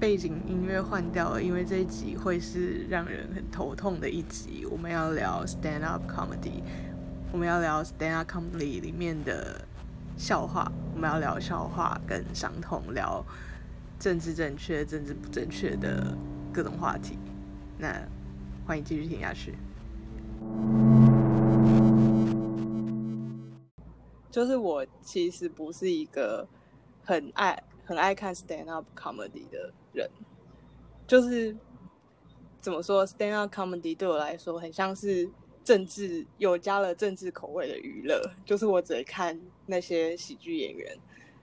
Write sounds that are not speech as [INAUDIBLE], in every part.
背景音乐换掉了，因为这一集会是让人很头痛的一集。我们要聊 stand up comedy，我们要聊 stand up comedy 里面的笑话，我们要聊笑话跟伤痛，聊政治正确、政治不正确的各种话题。那欢迎继续听下去。就是我其实不是一个很爱很爱看 stand up comedy 的人，就是怎么说 stand up comedy 对我来说很像是政治有加了政治口味的娱乐，就是我只会看那些喜剧演员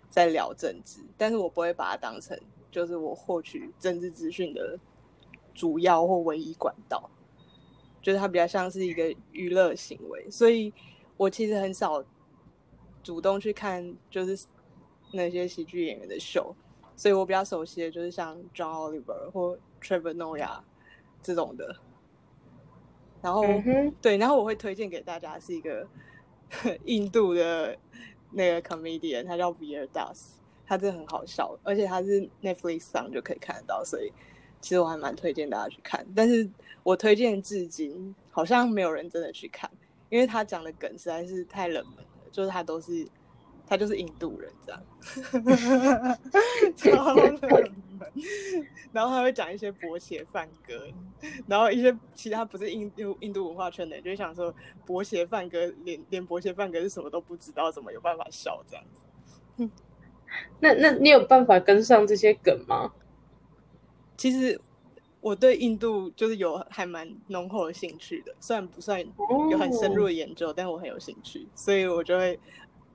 在聊政治，但是我不会把它当成就是我获取政治资讯的主要或唯一管道，就是它比较像是一个娱乐行为，所以我其实很少。主动去看就是那些喜剧演员的秀，所以我比较熟悉的就是像 John Oliver 或 Trevor Noah 这种的。然后对，然后我会推荐给大家是一个 [LAUGHS] 印度的那个 comedian，他叫 Veer Das，他真的很好笑，而且他是 Netflix 上就可以看得到，所以其实我还蛮推荐大家去看。但是我推荐至今好像没有人真的去看，因为他讲的梗实在是太冷门了。就是他都是，他就是印度人这样，[LAUGHS] 超冷门。[LAUGHS] 然后他会讲一些博学范歌，然后一些其他不是印度印度文化圈的，就会想说博学范歌，连连博学范歌是什么都不知道，怎么有办法笑这样子？[LAUGHS] 那那你有办法跟上这些梗吗？其实。我对印度就是有还蛮浓厚的兴趣的，虽然不算有很深入的研究，但我很有兴趣，所以我就会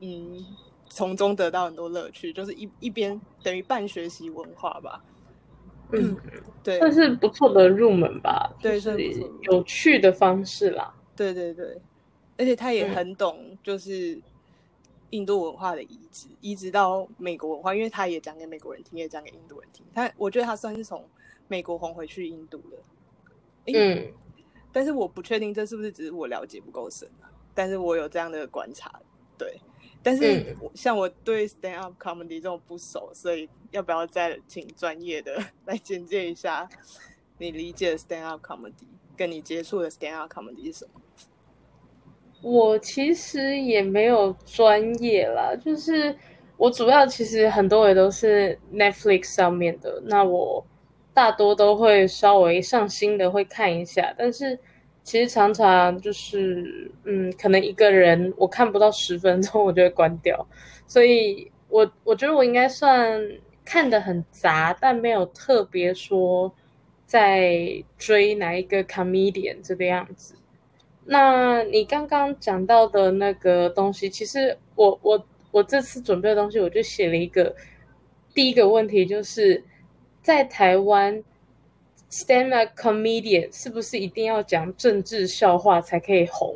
嗯从中得到很多乐趣，就是一一边等于半学习文化吧。嗯，对，算是不错的入门吧，对，是有趣的方式啦。对对对，而且他也很懂，就是印度文化的移植，移植到美国文化，因为他也讲给美国人听，也讲给印度人听。他我觉得他算是从。美国红回去印度的，嗯，但是我不确定这是不是只是我了解不够深啊。但是我有这样的观察，对。但是像我对 stand up comedy 这种不熟，所以要不要再请专业的来简介一下你理解的 stand up comedy，跟你接触的 stand up comedy 是什么？我其实也没有专业啦，就是我主要其实很多也都是 Netflix 上面的，那我。大多都会稍微上心的会看一下，但是其实常常就是，嗯，可能一个人我看不到十分钟，我就会关掉。所以，我我觉得我应该算看的很杂，但没有特别说在追哪一个 comedian 这个样子。那你刚刚讲到的那个东西，其实我我我这次准备的东西，我就写了一个第一个问题就是。在台湾，stand up comedian 是不是一定要讲政治笑话才可以红？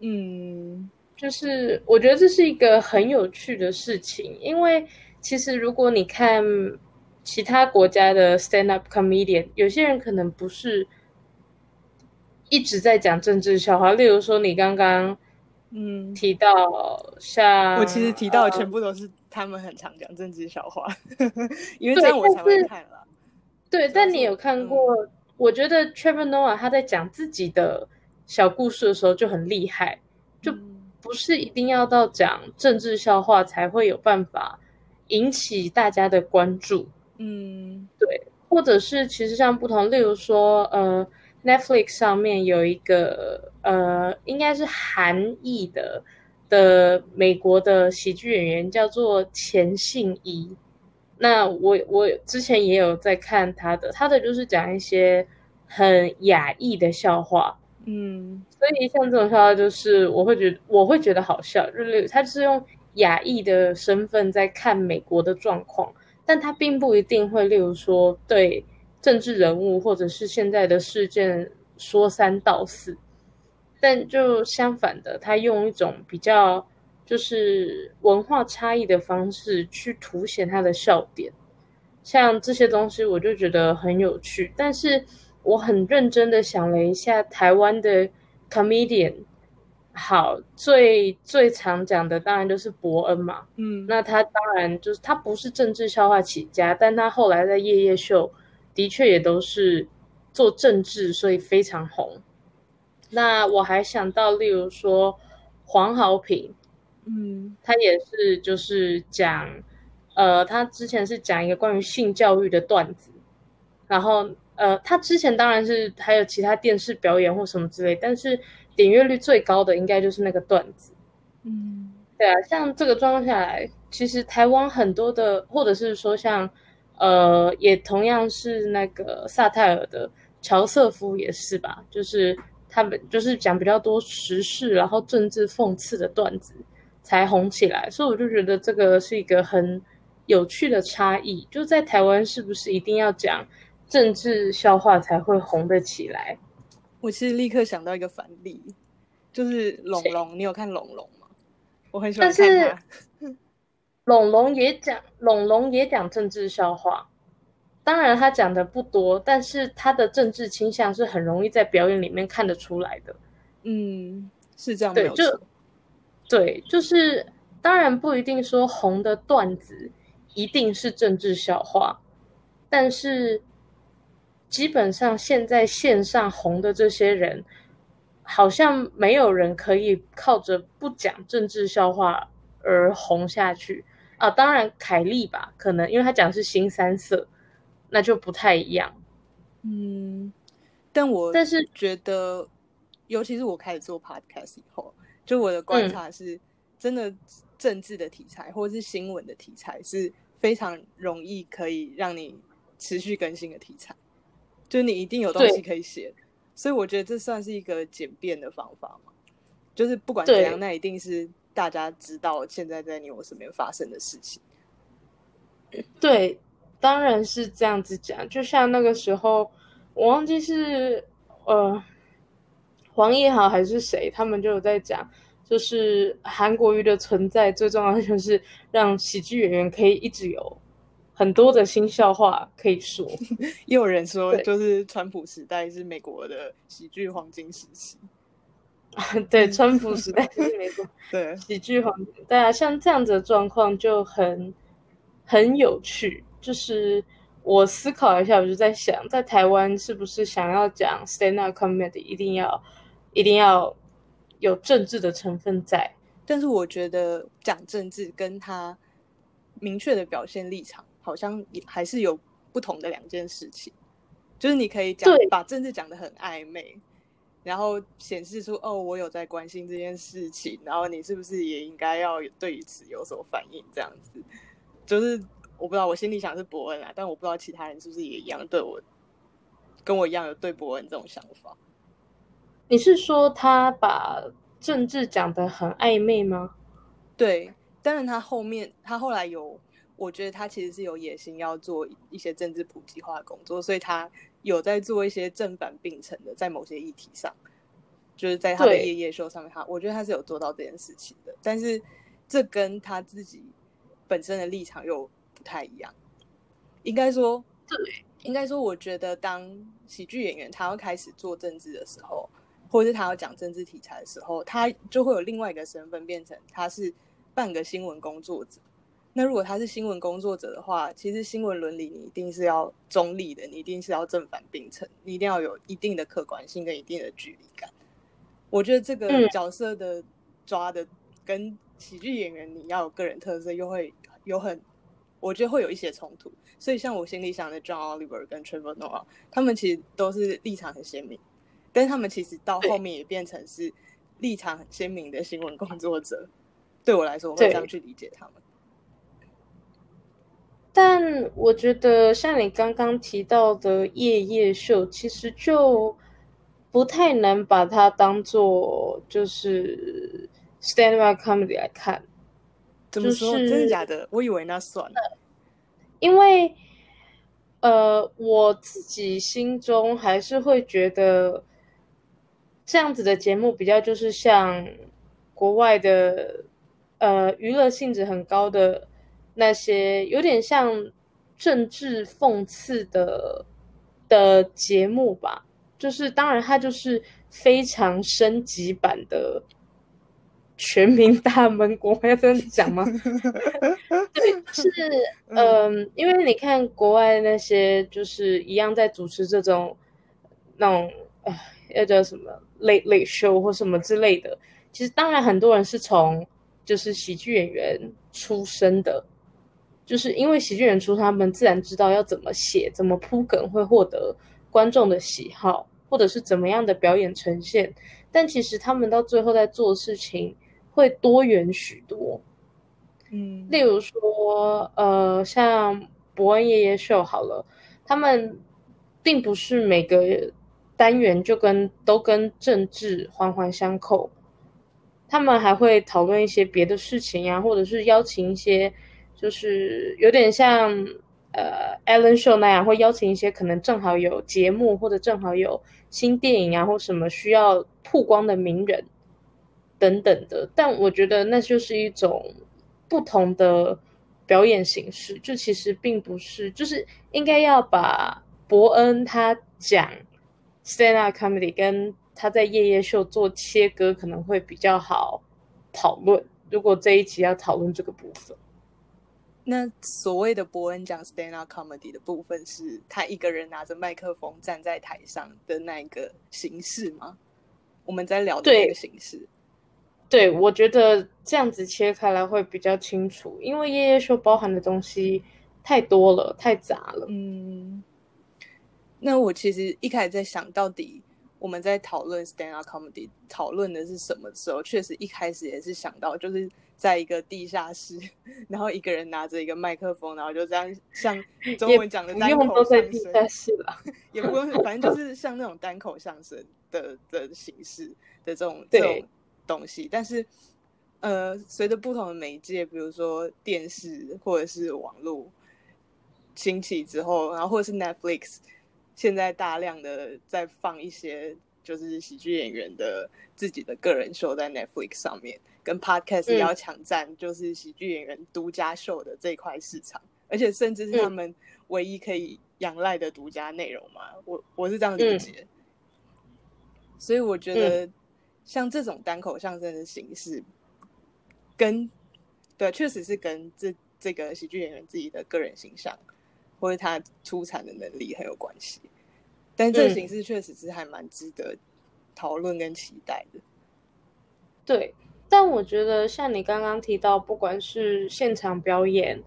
嗯，就是我觉得这是一个很有趣的事情，因为其实如果你看其他国家的 stand up comedian，有些人可能不是一直在讲政治笑话，例如说你刚刚嗯提到像我其实提到的全部都是他们很常讲政治笑话，[LAUGHS] 因为这样我才会看了。对，但你有看过？我觉得 Trevor Noah 他在讲自己的小故事的时候就很厉害，就不是一定要到讲政治笑话才会有办法引起大家的关注。嗯，对，或者是其实像不同，例如说，呃，Netflix 上面有一个呃，应该是韩裔的的美国的喜剧演员，叫做钱信怡。那我我之前也有在看他的，他的就是讲一些很雅意的笑话，嗯，所以像这种笑话就是我会觉得我会觉得好笑，就是他是用雅意的身份在看美国的状况，但他并不一定会，例如说对政治人物或者是现在的事件说三道四，但就相反的，他用一种比较。就是文化差异的方式去凸显他的笑点，像这些东西我就觉得很有趣。但是我很认真的想了一下，台湾的 comedian 好，最最常讲的当然就是伯恩嘛。嗯，那他当然就是他不是政治笑话起家，但他后来在夜夜秀的确也都是做政治，所以非常红。那我还想到，例如说黄豪平，嗯。他也是就是讲，呃，他之前是讲一个关于性教育的段子，然后呃，他之前当然是还有其他电视表演或什么之类，但是点阅率最高的应该就是那个段子。嗯。对啊，像这个状况下来，其实台湾很多的，或者是说像呃，也同样是那个萨泰尔的乔瑟夫也是吧，就是他们就是讲比较多时事，然后政治讽刺的段子才红起来，所以我就觉得这个是一个很有趣的差异，就在台湾是不是一定要讲政治笑话才会红得起来？我其实立刻想到一个反例，就是龙龙，你有看龙龙吗？我很喜欢看他。[LAUGHS] 龙龙也讲，龙龙也讲政治笑话，当然他讲的不多，但是他的政治倾向是很容易在表演里面看得出来的。嗯，是这样没对就。对，就是当然不一定说红的段子一定是政治笑话，但是基本上现在线上红的这些人，好像没有人可以靠着不讲政治笑话而红下去啊。当然凯莉吧，可能因为他讲的是新三色，那就不太一样。嗯，但我但是觉得，尤其是我开始做 podcast 以后，就我的观嗯察是，真的政治的题材或者是新闻的题材是非常容易可以让你持续更新的题材，就你一定有东西可以写，所以我觉得这算是一个简便的方法嘛。就是不管怎样，那一定是大家知道现在在你我身边发生的事情。对，当然是这样子讲。就像那个时候，我忘记是呃黄义豪还是谁，他们就有在讲，就是韩国瑜的存在最重要的就是让喜剧演员可以一直有很多的新笑话可以说。[LAUGHS] 也有人说，就是川普时代是美国的喜剧黄金时期。[LAUGHS] 对，[LAUGHS] 川普时代就是美国对，喜剧黄金，对啊，像这样子的状况就很很有趣。就是我思考一下，我就在想，在台湾是不是想要讲 stand up comedy，一定要一定要有政治的成分在？但是我觉得讲政治跟他明确的表现立场，好像也还是有不同的两件事情。就是你可以讲把政治讲的很暧昧，然后显示出哦，我有在关心这件事情，然后你是不是也应该要对于此有所反应？这样子，就是我不知道，我心里想是伯恩啊，但我不知道其他人是不是也一样对我，跟我一样有对伯恩这种想法。你是说他把政治讲得很暧昧吗？对，当然他后面他后来有，我觉得他其实是有野心要做一些政治普及化的工作，所以他有在做一些正反并陈的，在某些议题上，就是在他的夜夜秀上面，他我觉得他是有做到这件事情的，但是这跟他自己本身的立场又不太一样，应该说，对，应该说，我觉得当喜剧演员他要开始做政治的时候，或者是他要讲政治题材的时候，他就会有另外一个身份，变成他是半个新闻工作者。那如果他是新闻工作者的话，其实新闻伦理你一定是要中立的，你一定是要正反并陈，你一定要有一定的客观性跟一定的距离感。我觉得这个嗯角色的抓的跟喜剧演员你要有个人特色，又会有很，我觉得会有一些冲突。所以像我心里想的 John Oliver 跟 Trevor Noah，他们其实都是立场很鲜明，但是他们其实到后面也变成是立场很鲜明的新闻工作者。对我来说，我会对这样去理解他们。但我觉得像你刚刚提到的夜夜秀，其实就不太能把它当做就是 stand up comedy 来看，怎么说？就是真的假的？我以为那算了。因为呃，我自己心中还是会觉得这样子的节目比较就是像国外的呃娱乐性质很高的那些，有点像政治讽刺的的节目吧。就是当然，它就是非常升级版的全民大闷锅，要这样讲吗？[LAUGHS] 对，是，嗯，因为你看国外那些就是一样在主持这种那种啊，要叫什么 late late show 或什么之类的，其实当然很多人是从就是喜剧演员出身的，就是因为喜剧演出，他们自然知道要怎么写、怎么铺梗会获得观众的喜好，或者是怎么样的表演呈现。但其实他们到最后在做事情会多元许多，嗯，例如说，呃，像伯恩爷爷秀好了，他们并不是每个单元就跟都跟政治环环相扣，他们还会讨论一些别的事情呀，或者是邀请一些，就是有点像呃 Ellen Show 那样，会邀请一些可能正好有节目或者正好有新电影啊或什么需要。曝光的名人等等的，但我觉得那就是一种不同的表演形式。就其实并不是，就是应该要把伯恩他讲 stand up comedy 跟他在夜夜秀做切割，可能会比较好讨论。如果这一集要讨论这个部分，那所谓的伯恩讲 stand up comedy 的部分，是他一个人拿着麦克风站在台上的那一个形式吗？我们在聊的那个形式，对我觉得这样子切开来会比较清楚，因为夜夜秀包含的东西太多了，太杂了。嗯，那我其实一开始在想到底我们在讨论 stand up comedy 讨论的是什么时候，确实一开始也是想到就是在一个地下室，然后一个人拿着一个麦克风，然后就这样像中文讲的单口相声，[LAUGHS] 也不用，反正就是像那种单口相声。的的形式的这种这种东西，但是呃，随着不同的媒介，比如说电视或者是网络兴起之后，然后或者是 Netflix 现在大量的在放一些就是喜剧演员的自己的个人秀在 Netflix 上面，跟 Podcast 要抢占就是喜剧演员独家秀的这块市场，而且甚至是他们唯一可以仰赖的独家内容嘛，我我是这样理解。所以我觉得，像这种单口相声的形式，跟对，确实是跟这这个喜剧演员自己的个人形象或者他出产的能力很有关系。但这个形式确实是还蛮值得讨论跟期待的。对，但我觉得像你刚刚提到，不管是现场表演，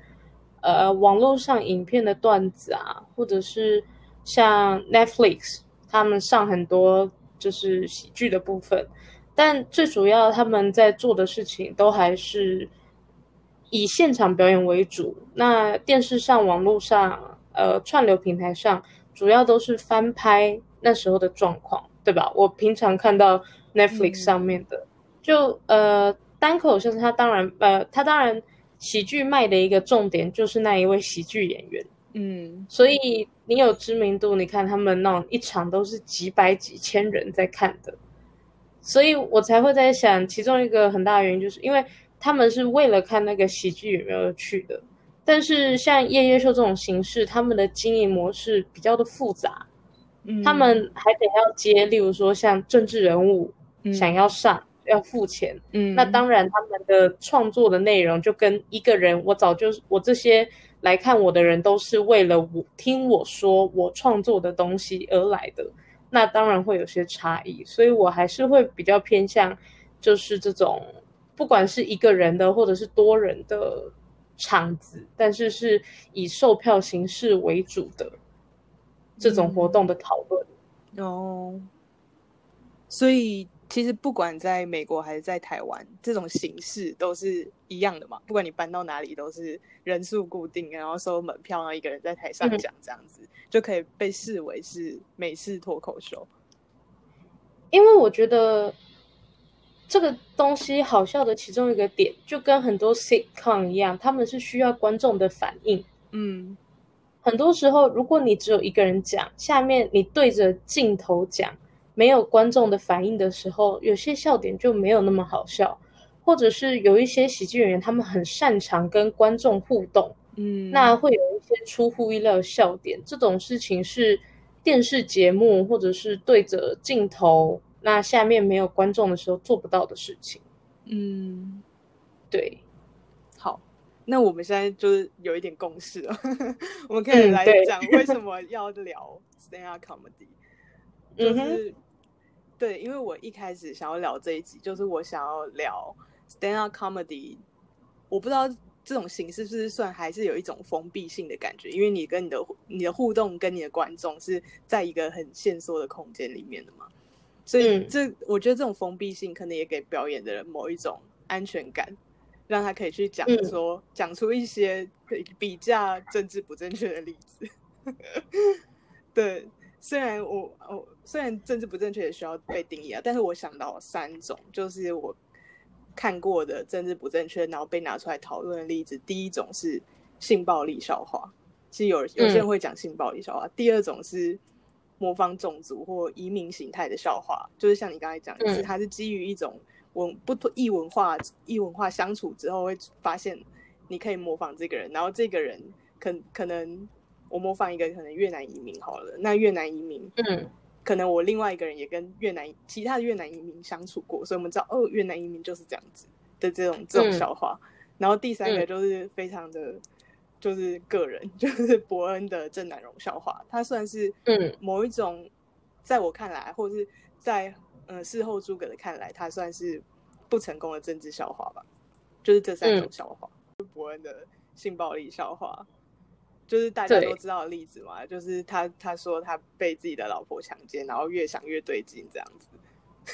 呃，网络上影片的段子啊，或者是像 Netflix 他们上很多。就是喜剧的部分，但最主要他们在做的事情都还是以现场表演为主。那电视上、网络上、呃串流平台上，主要都是翻拍那时候的状况，对吧？我平常看到 Netflix 上面的，就呃单口相声，他当然呃他当然喜剧卖的一个重点就是那一位喜剧演员。嗯，所以你有知名度，你看他们那种一场都是几百几千人在看的，所以我才会在想，其中一个很大的原因就是因为他们是为了看那个喜剧有没有去的。但是像夜夜秀这种形式，他们的经营模式比较的复杂，嗯，他们还得要接，例如说像政治人物想要上要付钱，嗯，那当然他们的创作的内容就跟一个人，我早就我这些。来看我的人都是为了我听我说我创作的东西而来的，那当然会有些差异，所以我还是会比较偏向就是这种不管是一个人的或者是多人的场子，但是是以售票形式为主的这种活动的讨论哦，所以。其实不管在美国还是在台湾，这种形式都是一样的嘛。不管你搬到哪里，都是人数固定，然后收门票，然后一个人在台上讲，这样子就可以被视为是美式脱口秀。因为我觉得这个东西好笑的其中一个点，就跟很多 sitcom 一样，他们是需要观众的反应。嗯，很多时候，如果你只有一个人讲，下面你对着镜头讲。没有观众的反应的时候，有些笑点就没有那么好笑，或者是有一些喜剧演员他们很擅长跟观众互动，嗯，那会有一些出乎意料的笑点。这种事情是电视节目或者是对着镜头，那下面没有观众的时候做不到的事情。嗯，对，好，那我们现在就是有一点共识了，[LAUGHS] 我们可以来讲为什么要聊 stand up comedy，[LAUGHS] 就嗯哼。是、对，因为我一开始想要聊这一集，就是我想要聊 stand up comedy，我不知道这种形式是不是算还是有一种封闭性的感觉，因为你跟你的你的互动跟你的观众是在一个很限缩的空间里面的嘛，所以嗯这、我觉得这种封闭性可能也给表演的人某一种安全感，让他可以去讲嗯说讲、出一些比较政治不正确的例子。[LAUGHS] 对，虽然我我虽然政治不正确也需要被定义啊，但是我想到三种，就是我看过的政治不正确，然后被拿出来讨论的例子。第一种是性暴力笑话，其实有有些人会讲性暴力笑话。第二种是模仿种族或移民形态的笑话，就是像你刚才讲，的，是嗯。它是基于一种文不异文化异文化相处之后，会发现你可以模仿这个人，然后这个人可可能我模仿一个可能越南移民好了，那越南移民嗯。可能我另外一个人也跟越南其他的越南移民相处过，所以我们知道哦，越南移民就是这样子的这种这种嗯。笑话。然后第三个嗯。就是非常的，就是个人，[LAUGHS] 就是伯恩的正南荣笑话，他算是嗯某一种，在我看来，或者是在呃事后诸葛的看来，他算是不成功的政治笑话吧。就是这三种嗯笑话，伯恩的性暴力笑话，就是大家都知道的例子嘛，就是他他说他被自己的老婆强奸，然后越想越对劲这样子。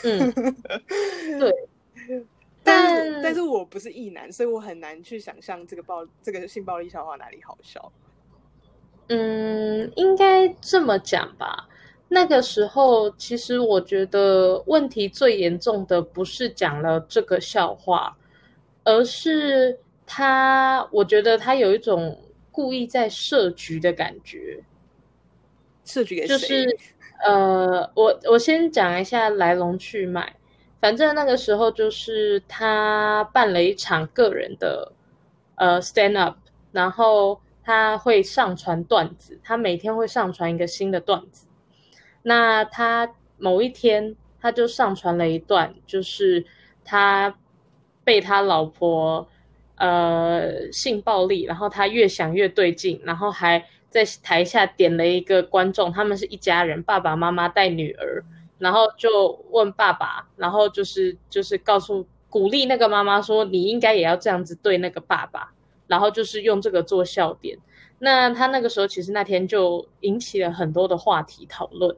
嗯，[LAUGHS] 对。但但但是我不是异男，所以我很难去想象这个暴这个性暴力笑话哪里好笑。嗯，应该这么讲吧。那个时候，其实我觉得问题最严重的不是讲了这个笑话，而是他，我觉得他有一种故意在设局的感觉。设局给就？是呃，我我先讲一下来龙去脉。反正那个时候就是他办了一场个人的呃 stand up，然后他会上传段子，他每天会上传一个新的段子。那他某一天他就上传了一段，就是他被他老婆呃性暴力，然后他越想越对劲，然后还在台下点了一个观众，他们是一家人，爸爸妈妈带女儿，然后就问爸爸，然后就是就是告诉鼓励那个妈妈说，你应该也要这样子对那个爸爸，然后就是用这个做笑点。那他那个时候其实那天就引起了很多的话题讨论，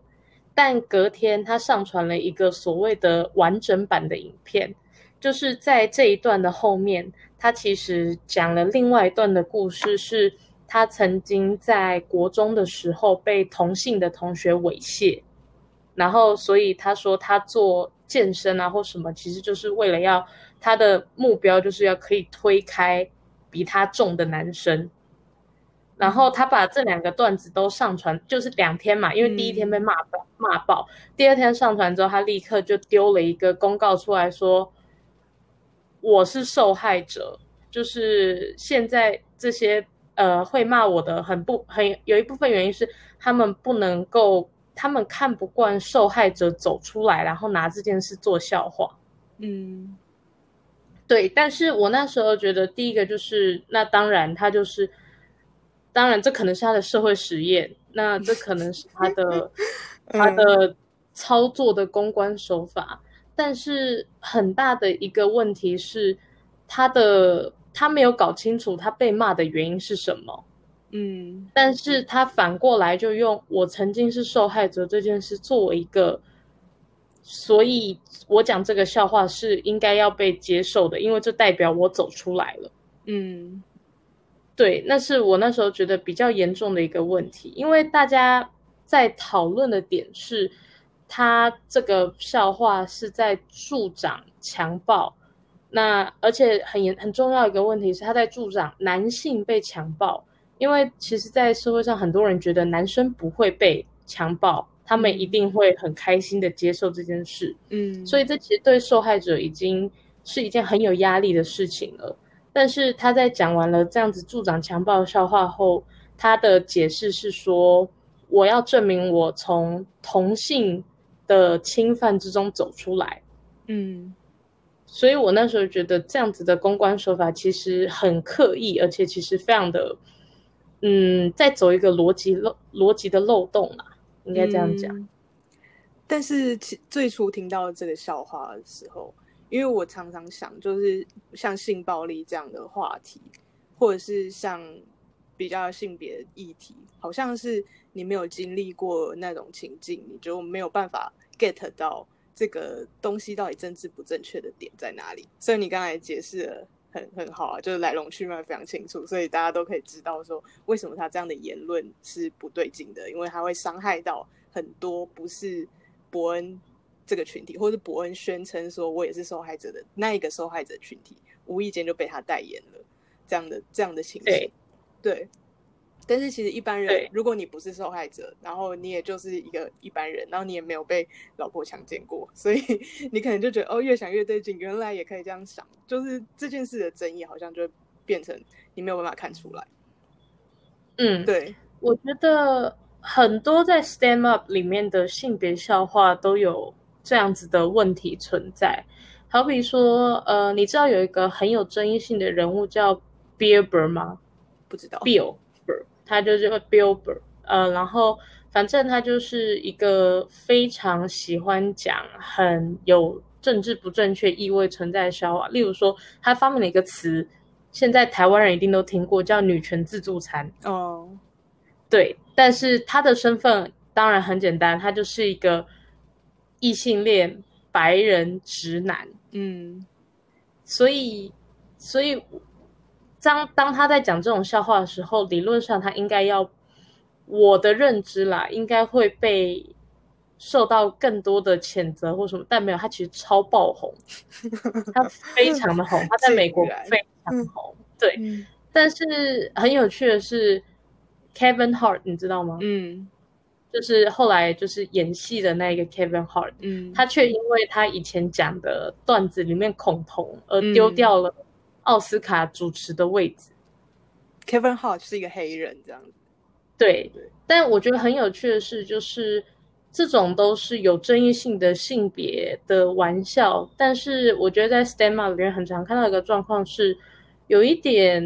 但隔天他上传了一个所谓的完整版的影片，就是在这一段的后面，他其实讲了另外一段的故事，是他曾经在国中的时候被同性的同学猥亵，然后所以他说他做健身啊或什么，其实就是为了要他的目标就是要可以推开比他重的男生。然后他把这两个段子都上传，就是两天嘛，因为第一天被骂爆、骂爆，第二天上传之后，他立刻就丢了一个公告出来说：“我是受害者，就是现在这些呃会骂我的很不很有一部分原因是他们不能够，他们看不惯受害者走出来，然后拿这件事做笑话。”嗯。对，但是我那时候觉得，第一个就是，那当然他就是，当然这可能是他的社会实验，那这可能是他的 [LAUGHS] 他的操作的公关手法，但是很大的一个问题是，他的他没有搞清楚他被骂的原因是什么，嗯但是他反过来就用我曾经是受害者这件事作为一个。所以我讲这个笑话是应该要被接受的，因为这代表我走出来了。嗯对，那是我那时候觉得比较严重的一个问题，因为大家在讨论的点是，他这个笑话是在助长强暴，那而且很严很重要一个问题是，他在助长男性被强暴，因为其实，在社会上很多人觉得男生不会被强暴，他们一定会很开心的接受这件事，嗯，所以这其实对受害者已经是一件很有压力的事情了。但是他在讲完了这样子助长强暴的笑话后，他的解释是说，我要证明我从同性的侵犯之中走出来，嗯。所以我那时候觉得这样子的公关手法其实很刻意，而且其实非常的，嗯，在走一个逻辑漏逻辑的漏洞啦，应该这样讲。但是其最初听到这个笑话的时候，因为我常常想，就是像性暴力这样的话题，或者是像比较性别议题，好像是你没有经历过那种情境，你就没有办法 get 到这个东西到底政治不正确的点在哪里。所以你刚才解释了很很好啊，就是来龙去脉非常清楚，所以大家都可以知道说为什么他这样的言论是不对劲的，因为他会伤害到很多不是伯恩这个群体，或是伯恩宣称说我也是受害者的那一个受害者群体，无意间就被他代言了这样的这样的情形对。对，但是其实一般人，如果你不是受害者，然后你也就是一个一般人，然后你也没有被老婆强奸过，所以 [LAUGHS] 你可能就觉得哦，越想越对劲，原来也可以这样想，就是这件事的争议好像就会变成你没有办法看出来。嗯，对，我觉得很多在 Stand Up 里面的性别笑话都有这样子的问题存在。好比说，呃，你知道有一个很有争议性的人物叫 Bill Burr 吗不知道。？Bill 他就是 Bill Burr，呃，然后反正他就是一个非常喜欢讲很有政治不正确意味存在的笑话。例如说，他发明了一个词，现在台湾人一定都听过，叫女权自助餐。哦，对，但是他的身份当然很简单，他就是一个异性恋白人直男，嗯所以，所以当当他在讲这种笑话的时候，理论上他应该要，我的认知啦，应该会被受到更多的谴责或什么，但没有，他其实超爆红，[LAUGHS] 他非常的红，[LAUGHS] 他在美国非常红，对，嗯。但是很有趣的是，Kevin Hart，你知道吗？嗯。就是后来就是演戏的那一个 Kevin Hart，嗯，他却因为他以前讲的段子里面恐同而嗯。丢掉了奥斯卡主持的位置。Kevin Hart 是一个黑人这样子。对对，但我觉得很有趣的是，就是这种都是有争议性的性别的玩笑，但是我觉得在 Stand Up 里面很常看到一个状况是，有一点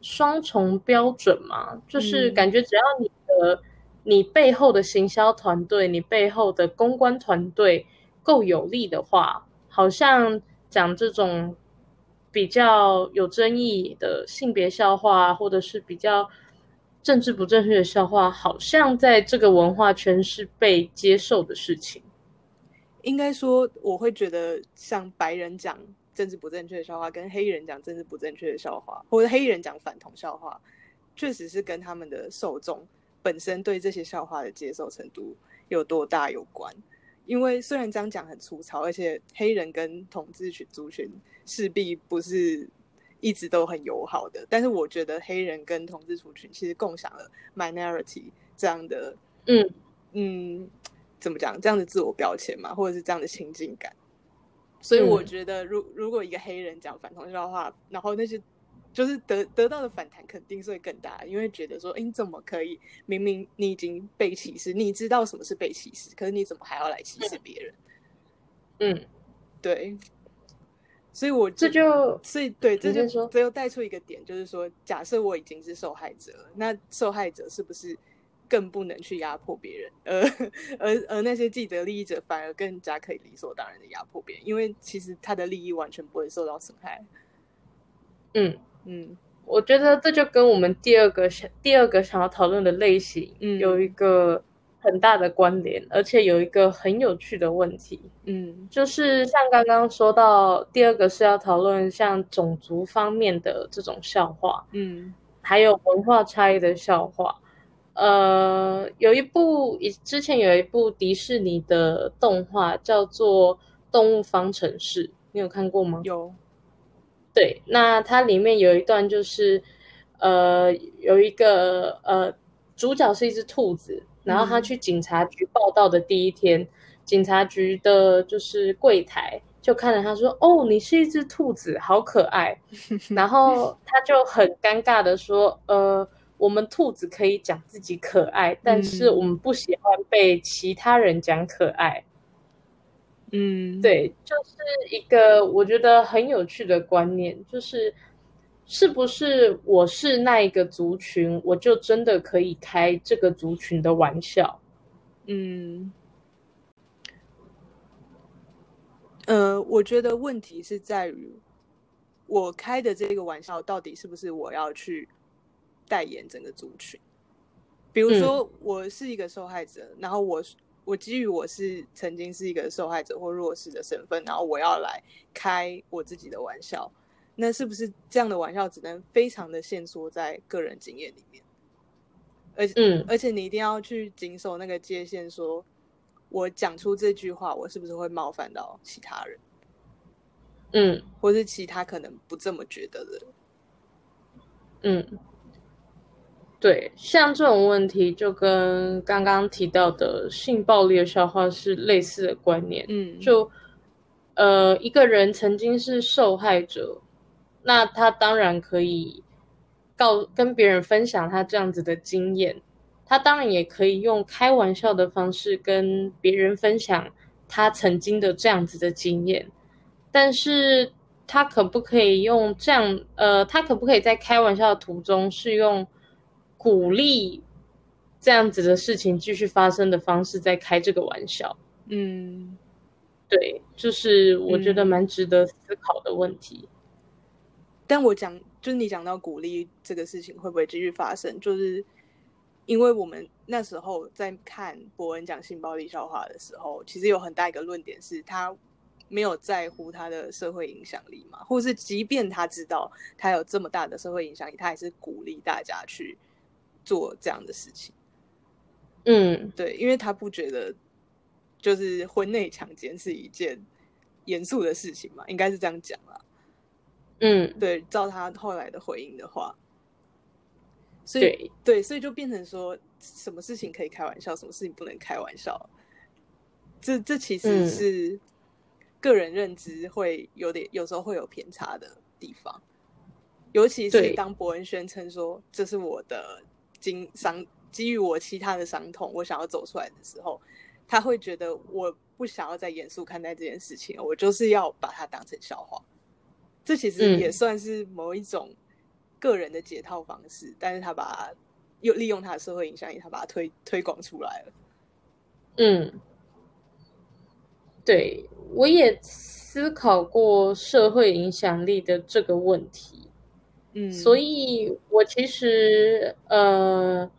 双重标准嘛，就是嗯感觉只要你的你背后的行销团队，你背后的公关团队够有力的话，好像讲这种比较有争议的性别笑话，或者是比较政治不正确的笑话，好像在这个文化圈是被接受的事情。应该说，我会觉得像白人讲政治不正确的笑话，跟黑人讲政治不正确的笑话，或者黑人讲反同笑话，确实是跟他们的受众本身对这些笑话的接受程度有多大有关。因为虽然这样讲很粗糙，而且黑人跟同志群族群势必不是一直都很友好的，但是我觉得黑人跟同志族群其实共享了 minority 这样的嗯嗯，怎么讲？这样的自我标签嘛，或者是这样的亲近感。所以我嗯觉得如，如果一个黑人讲反同性的话，然后那些就是得得到的反弹肯定是会更大，因为觉得说，诶，你怎么可以？明明你已经被歧视，你知道什么是被歧视，可是你怎么还要来歧视别人？嗯，对，所以我这就所以对，这就说这又带出一个点，就是说，假设我已经是受害者了，那受害者是不是更不能去压迫别人，而而而那些既得利益者反而更加可以理所当然的压迫别人，因为其实他的利益完全不会受到损害。嗯，嗯。我觉得这就跟我们第二个想第二个想要讨论的类型嗯。有一个很大的关联，而且有一个很有趣的问题，嗯。就是像刚刚说到第二个是要讨论像种族方面的这种笑话，嗯。还有文化差异的笑话。呃，有一部以之前有一部迪士尼的动画叫做《动物方程式》，你有看过吗？有对，那它里面有一段就是，呃，有一个呃，主角是一只兔子，然后他嗯去警察局报道的第一天，警察局的就是柜台就看着他说：“哦，你是一只兔子，好可爱。[LAUGHS] ”然后他就很尴尬的说：“呃，我们兔子可以讲自己可爱，但是嗯我们不喜欢被其他人讲可爱。”嗯，，对，就是一个我觉得很有趣的观念，就是是不是我是那一个族群，我就真的可以开这个族群的玩笑？嗯，呃，我觉得问题是在于我开的这个玩笑到底是不是我要去代言整个族群？比如说，我是一个受害者，然后我我基于我是曾经是一个受害者或弱势的身份，然后我要来开我自己的玩笑，那是不是这样的玩笑只能非常的限缩在个人经验里面？而且，嗯而且你一定要去谨守那个界限，说我讲出这句话，我是不是会冒犯到其他人，嗯或是其他可能不这么觉得的人？嗯，对，像这种问题就跟刚刚提到的性暴力的笑话是类似的观念。嗯，就呃，一个人曾经是受害者，那他当然可以告跟别人分享他这样子的经验，他当然也可以用开玩笑的方式跟别人分享他曾经的这样子的经验，但是他可不可以用这样呃，他可不可以在开玩笑的途中是用鼓励这样子的事情继续发生的方式在开这个玩笑？嗯对，就是我觉得嗯蛮值得思考的问题。但我讲，就是你讲到鼓励这个事情会不会继续发生，就是因为我们那时候在看伯恩讲性暴力笑话的时候，其实有很大一个论点是他没有在乎他的社会影响力嘛，或是即便他知道他有这么大的社会影响力，他还是鼓励大家去做这样的事情。嗯对，因为他不觉得就是婚内强奸是一件严肃的事情嘛，应该是这样讲啦。嗯，对，照他后来的回应的话，所以对，对，所以就变成说，什么事情可以开玩笑，什么事情不能开玩笑。这这其实嗯是个人认知会有点，有时候会有偏差的地方。尤其是对当伯恩宣称说这是我的经伤，基于我其他的伤痛，我想要走出来的时候，他会觉得我不想要再严肃看待这件事情，我就是要把它当成笑话。这其实嗯也算是某一种个人的解套方式，但是他把又利用他的社会影响力，他把它推推广出来了。嗯，对，我也思考过社会影响力的这个问题，嗯，所以我其实呃，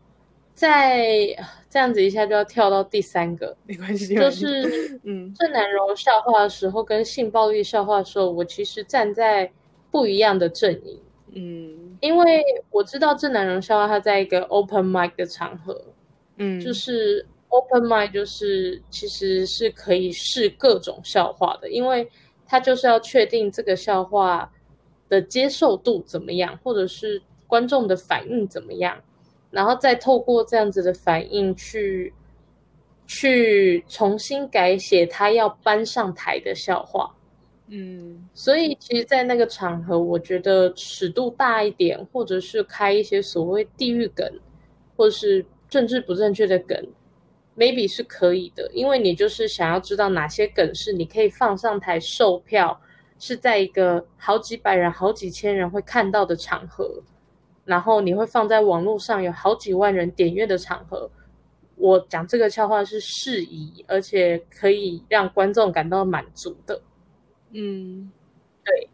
在这样子一下就要跳到第三个，没关系，就是 [LAUGHS] 嗯。郑南荣笑话的时候跟性暴力笑话的时候，我其实站在不一样的阵营。嗯。因为我知道郑南荣笑话，他在一个 open mic 的场合，嗯，就是 open mic，就是其实是可以试各种笑话的，因为他就是要确定这个笑话的接受度怎么样，或者是观众的反应怎么样，然后再透过这样子的反应去去重新改写他要搬上台的笑话。嗯所以其实，在那个场合，我觉得尺度大一点，或者是开一些所谓地域梗，或者是政治不正确的梗，maybe 是可以的，因为你就是想要知道哪些梗是你可以放上台售票，是在一个好几百人、好几千人会看到的场合，然后你会放在网络上有好几万人点阅的场合。我讲这个笑话是适宜，而且可以让观众感到满足的。嗯，对，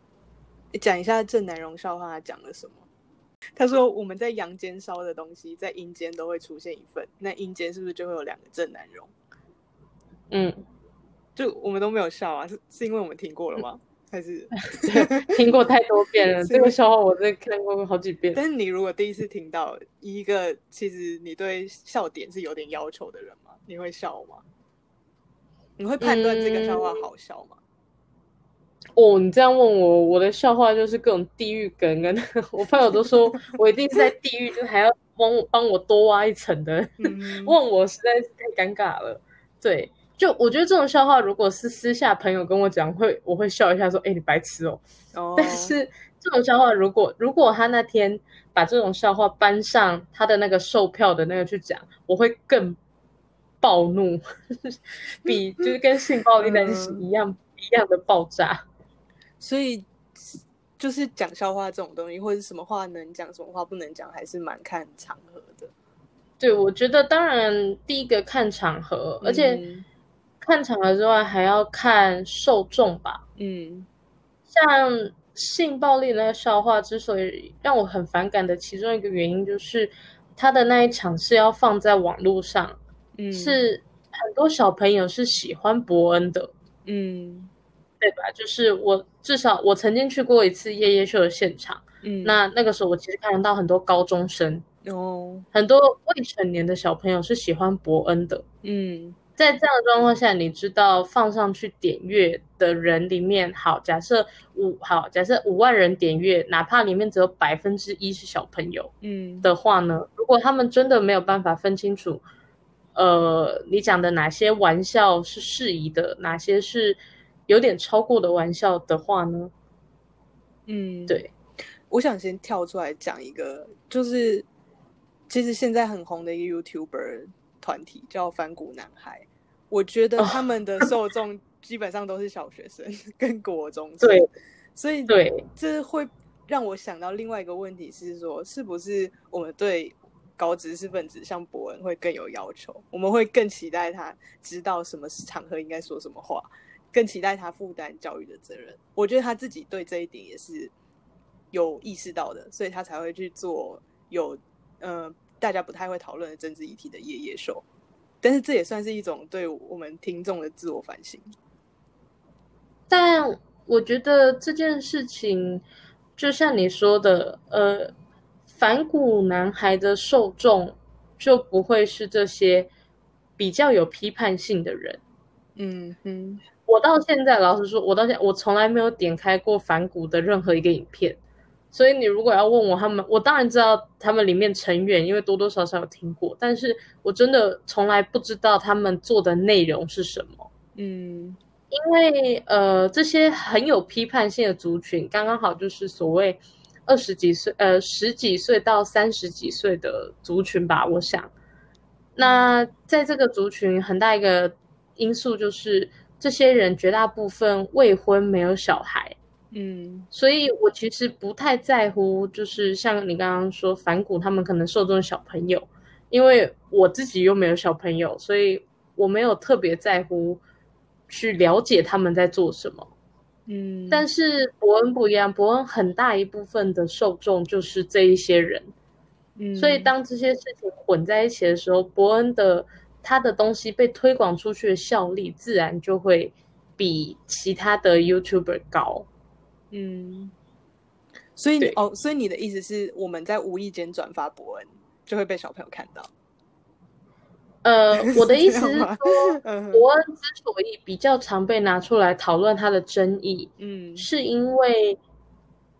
讲一下郑南荣笑话，他讲了什么？他说我们在阳间烧的东西，在阴间都会出现一份，那阴间是不是就会有两个郑南荣？嗯，就我们都没有笑啊，是是因为我们听过了吗？还是？[LAUGHS] 听过太多遍了，是这个笑话我真的看过好几遍。但是你如果第一次听到一个其实你对笑点是有点要求的人吗？你会笑吗？你会判断这个笑话好笑吗？哦，你这样问我，我的笑话就是各种地狱梗，跟 [LAUGHS] 我朋友都说我一定是在地狱，就还要帮我帮我多挖一层的。嗯 [LAUGHS] 问我实在是太尴尬了。对，就我觉得这种笑话，如果是私下朋友跟我讲，会我会笑一下说：“哎、你白痴哦。”哦，[LAUGHS] 但是这种笑话，如果如果他那天把这种笑话搬上他的那个售票的那个去讲，我会更暴怒，[LAUGHS] 比 [LAUGHS] 就是跟性暴力男性一样一样的爆炸。所以就是讲笑话这种东西，或者什么话能讲，什么话不能讲，还是蛮看场合的。对，我觉得当然第一个看场合，而且看场合之外还要看受众吧。嗯，像性暴力那个笑话，之所以让我很反感的其中一个原因，就是他的那一场是要放在网络上，嗯，是很多小朋友是喜欢伯恩的，嗯，对吧？就是我至少我曾经去过一次夜夜秀的现场，嗯，那那个时候我其实看得到很多高中生。哦，很多未成年的小朋友是喜欢伯恩的。嗯，在这样的状况下，你知道放上去点阅的人里面，好，假设五好，假设五万人点阅，哪怕里面只有百分之一是小朋友，嗯的话呢，如果他们真的没有办法分清楚，呃，你讲的哪些玩笑是适宜的，哪些是有点超过的玩笑的话呢？嗯，对，我想先跳出来讲一个，就是。其实现在很红的一个 YouTuber 团体叫反骨男孩，我觉得他们的受众基本上都是小学生跟国中生，对，所以对，这会让我想到另外一个问题是说，是不是我们对高知识分子像伯恩会更有要求？我们会更期待他知道什么场合应该说什么话，更期待他负担教育的责任。我觉得他自己对这一点也是有意识到的，所以他才会去做有。呃，大家不太会讨论的政治议题的夜夜秀，但是这也算是一种对我们听众的自我反省。但我觉得这件事情，就像你说的，呃，反骨男孩的受众就不会是这些比较有批判性的人。嗯哼，我到现在老实说，我到现在我从来没有点开过反骨的任何一个影片。所以你如果要问我他们，我当然知道他们里面成员，因为多多少少有听过，但是我真的从来不知道他们做的内容是什么。嗯，因为呃，这些很有批判性的族群，刚刚好就是所谓二十几岁、呃十几岁到三十几岁的族群吧。我想，那在这个族群很大一个因素就是这些人绝大部分未婚，没有小孩。嗯，所以我其实不太在乎，就是像你刚刚说反骨，他们可能受众小朋友，因为我自己又没有小朋友，所以我没有特别在乎去了解他们在做什么。嗯，但是伯恩不一样，伯恩很大一部分的受众就是这一些人，嗯，所以当这些事情混在一起的时候，伯恩的他的东西被推广出去的效力，自然就会比其他的 YouTuber 高。嗯，所以哦，所以你的意思是我们在无意间转发博恩，就会被小朋友看到。[LAUGHS] 呃，[LAUGHS] 我的意思是说，[LAUGHS] 伯恩之所以比较常被拿出来讨论他的争议，嗯，是因为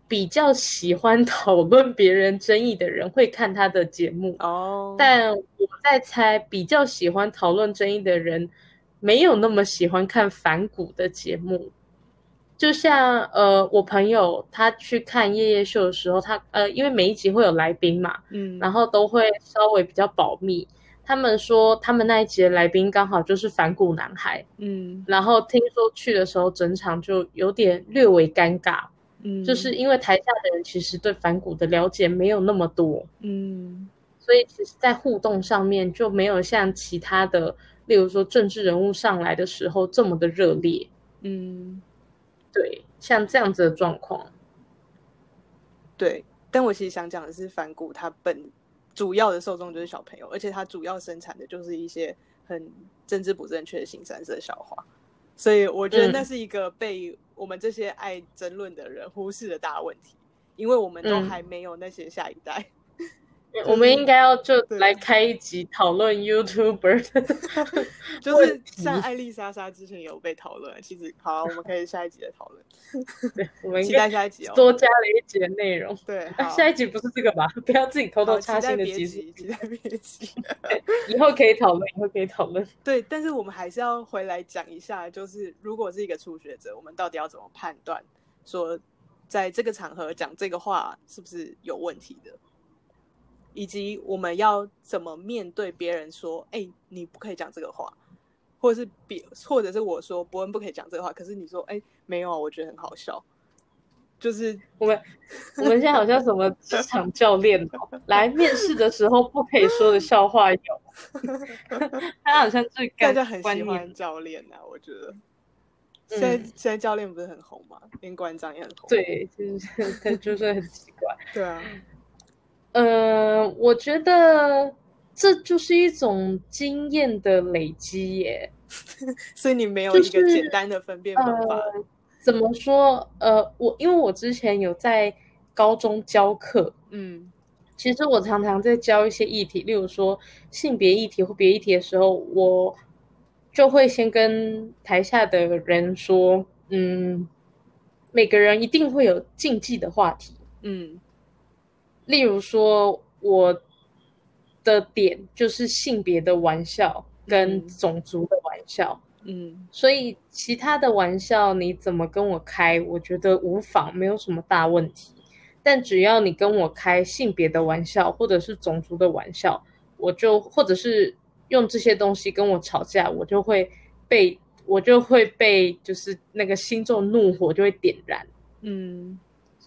比较喜欢讨论别人争议的人会看他的节目哦。但我在猜，比较喜欢讨论争议的人，没有那么喜欢看反骨的节目。就像呃，我朋友他去看夜夜秀的时候，他呃，因为每一集会有来宾嘛，嗯，然后都会稍微比较保密。他们说他们那一集的来宾刚好就是反骨男孩，嗯，然后听说去的时候整场就有点略微尴尬，嗯，就是因为台下的人其实对反骨的了解没有那么多，嗯，所以其实，在互动上面就没有像其他的，例如说政治人物上来的时候这么的热烈，嗯。对，像这样子的状况，对。但我其实想讲的是，反骨它本主要的受众就是小朋友，而且它主要生产的就是一些很政治不正确的新三色笑话，所以我觉得那是一个被我们这些爱争论的人忽视的大问题，因为我们都还没有那些下一代。我们应该要就来开一集讨论 YouTuber，[LAUGHS] 就是像艾丽莎莎之前有被讨论，其实好，我们可以下一集再讨论。对，[LAUGHS] 我们期待下一集哦，多加了一集的内容。对，下一集不是这个吧？[LAUGHS] 不要自己偷偷插新的集，期待别集。以后可以讨论，以后可以讨论。对，但是我们还是要回来讲一下，就是如果是一个初学者，我们到底要怎么判断，说在这个场合讲这个话是不是有问题的？以及我们要怎么面对别人说，哎，你不可以讲这个话，或者是别，或者是我说伯恩不可以讲这个话，可是你说，哎，没有啊，我觉得很好笑。就是我们，我们现在好像什么职场教练哦，来面试的时候不可以说的笑话有，[LAUGHS] 他好像最大家很喜欢教练呐，我觉得。现在现在教练不是很红吗？连馆长也很红。对，就是 [LAUGHS] 他就是很奇怪。对啊。呃，我觉得这就是一种经验的累积耶。[LAUGHS] 所以你没有一个简单的分辨方法。怎么说？呃，我因为我之前有在高中教课，嗯，其实我常常在教一些议题，例如说性别议题或别议题的时候，我就会先跟台下的人说，嗯，每个人一定会有禁忌的话题，嗯，例如说我的点就是性别的玩笑跟种族的玩笑。嗯，所以其他的玩笑你怎么跟我开，我觉得无妨，没有什么大问题。但只要你跟我开性别的玩笑，或者是种族的玩笑，我就或者是用这些东西跟我吵架，我就会被我就会被就是那个心中怒火就会点燃。嗯，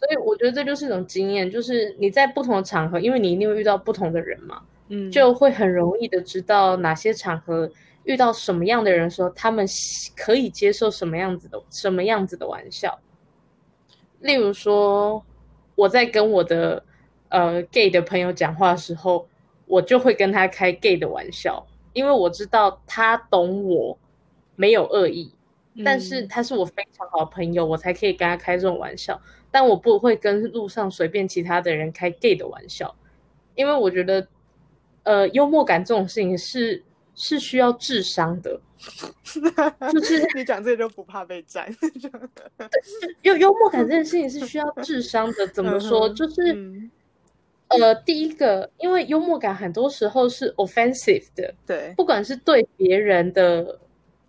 所以我觉得这就是一种经验，就是你在不同的场合，因为你一定会遇到不同的人嘛，嗯，就会很容易的知道哪些场合。遇到什么样的人时候他们可以接受什么样子的什么样子的玩笑，例如说我在跟我的呃 gay 的朋友讲话的时候，我就会跟他开 gay 的玩笑，因为我知道他懂我没有恶意，但是他是我非常好的朋友，我才可以跟他开这种玩笑，但我不会跟路上随便其他的人开 gay 的玩笑，因为我觉得呃幽默感这种事情是。是需要智商的，[LAUGHS] 就是你讲这就不怕被占。[LAUGHS] 幽幽默感这件事情是需要智商的。怎么说？就是呃，第一个，因为幽默感很多时候是 offensive 的，对，不管是对别人的，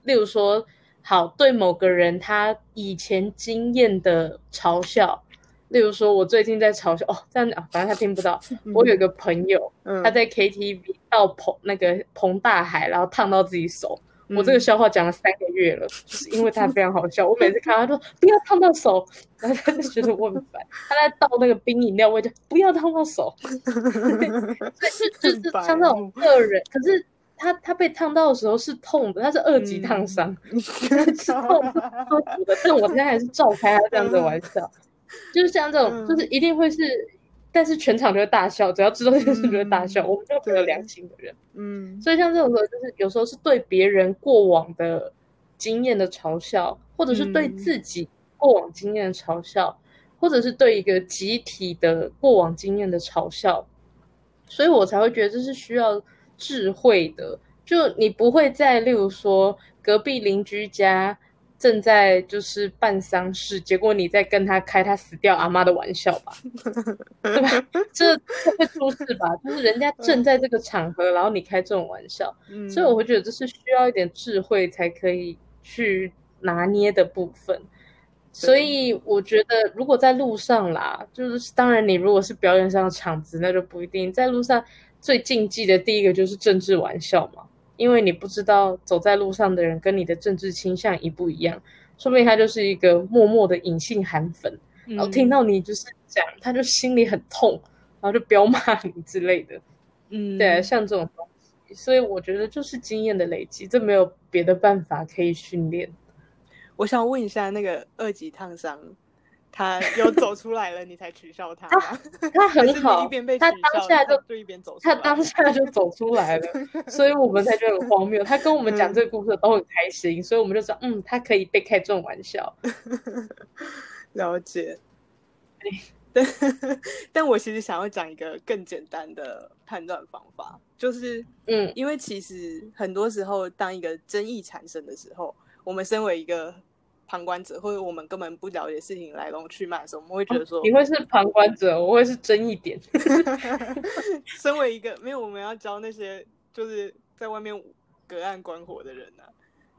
例如说，好对某个人他以前经验的嘲笑。例如说，我最近在嘲笑哦，这样讲，反正他听不到。我有个朋友，他在 KTV 到澎那个澎大海，然后烫到自己手。我这个笑话讲了三个月了，就是因为他非常好笑。我每次看他说不要烫到手，然 [LAUGHS] 后他就觉得我很烦。他在倒那个冰饮料，我就不要烫到手。[LAUGHS] [LAUGHS] 就就是像这种个人，可是他他被烫到的时候是痛的，他是二级烫伤，[LAUGHS] 是痛的，但我现在还是照开他这样子玩笑。就是像这种，就是一定会是，但是全场就会大笑，只要知道这件事就会大笑。我们就没有良心的人，嗯，所以像这种时候，就是有时候是对别人过往的经验的嘲笑，或者是对自己过往经验的嘲笑，或者是对一个集体的过往经验的嘲笑，所以我才会觉得这是需要智慧的。就你不会在，例如说隔壁邻居家。正在就是办丧事，结果你在跟他开他死掉阿妈的玩笑吧，[LAUGHS] 对吧？这会出事吧？就是人家正在这个场合，然后你开这种玩笑，所以我会觉得这是需要一点智慧才可以去拿捏的部分。所以我觉得，如果在路上啦，就是当然你如果是表演上的场子，那就不一定。在路上最禁忌的第一个就是政治玩笑嘛。因为你不知道走在路上的人跟你的政治倾向一不一样，说不定他就是一个默默的隐性韩粉，然后听到你就是讲，他就心里很痛，然后就彪骂 [LAUGHS] 你之类的。嗯，对，像这种东西，所以我觉得就是经验的累积，这没有别的办法可以训练。我想问一下，那个二级烫伤。他又走出来了，你才取笑他。[LAUGHS] 他很好，他当下就就一边走，他当下就走出来了，[LAUGHS] 所以我们才觉得很荒谬。他跟我们讲这个故事都很开心，所以我们就说，嗯，他可以被开这种玩笑。[LAUGHS] 了解。但但我其实想要讲一个更简单的判断方法，就是，嗯，因为其实很多时候，当一个争议产生的时候，我们身为一个。旁观者，或者我们根本不了解事情来龙去脉的时候，我们会觉得说你会是旁观者，我会是争议点。[LAUGHS] 身为一个没有，我们要教那些就是在外面隔岸观火的人呢，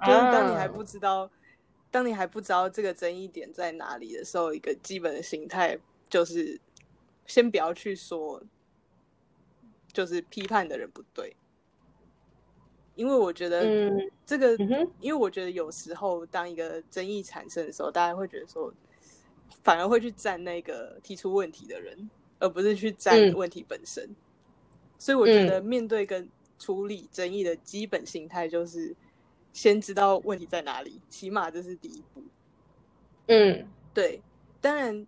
就是当你还不知道，当你还不知道这个争议点在哪里的时候，一个基本的心态就是先不要去说就是批判的人不对，因为我觉得嗯这个，嗯因为我觉得有时候当一个争议产生的时候，大家会觉得说，反而会去站那个提出问题的人，而不是去站嗯问题本身。所以我觉嗯得面对跟处理争议的基本心态就是先知道问题在哪里，起码这是第一步。嗯对，当然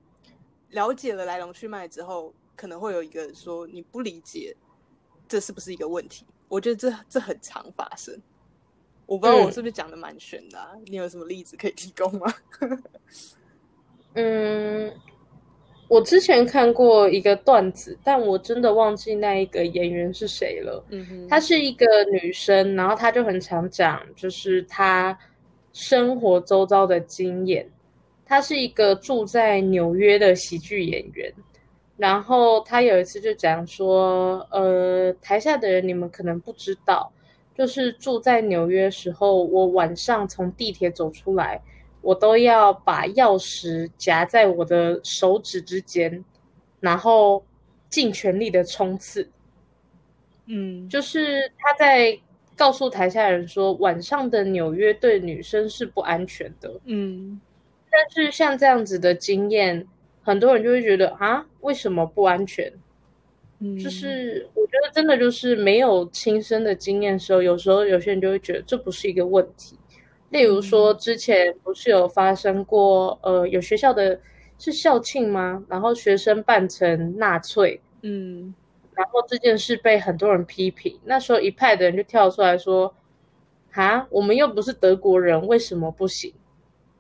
了解了来龙去脉之后，可能会有一个说你不理解这是不是一个问题。我觉得这这很常发生。我不知道我嗯是不是讲的蛮玄的、啊，你有什么例子可以提供吗？[LAUGHS] 嗯，我之前看过一个段子，但我真的忘记那一个演员是谁了。嗯，她是一个女生，然后她就很常讲，就是她生活周遭的经验。她是一个住在纽约的喜剧演员，然后他有一次就讲说，呃，台下的人你们可能不知道，就是住在纽约时候，我晚上从地铁走出来，我都要把钥匙夹在我的手指之间，然后尽全力的冲刺。嗯，就是他在告诉台下人说，晚上的纽约对女生是不安全的。嗯但是像这样子的经验，很多人就会觉得啊，为什么不安全？嗯，就是我觉得真的就是没有亲身的经验的时候，有时候有些人就会觉得这不是一个问题。例如说，之前不是有发生过，呃，有学校的是校庆吗？然后学生扮成纳粹，嗯然后这件事被很多人批评，那时候一派的人就跳出来说：“哈，我们又不是德国人，为什么不行？”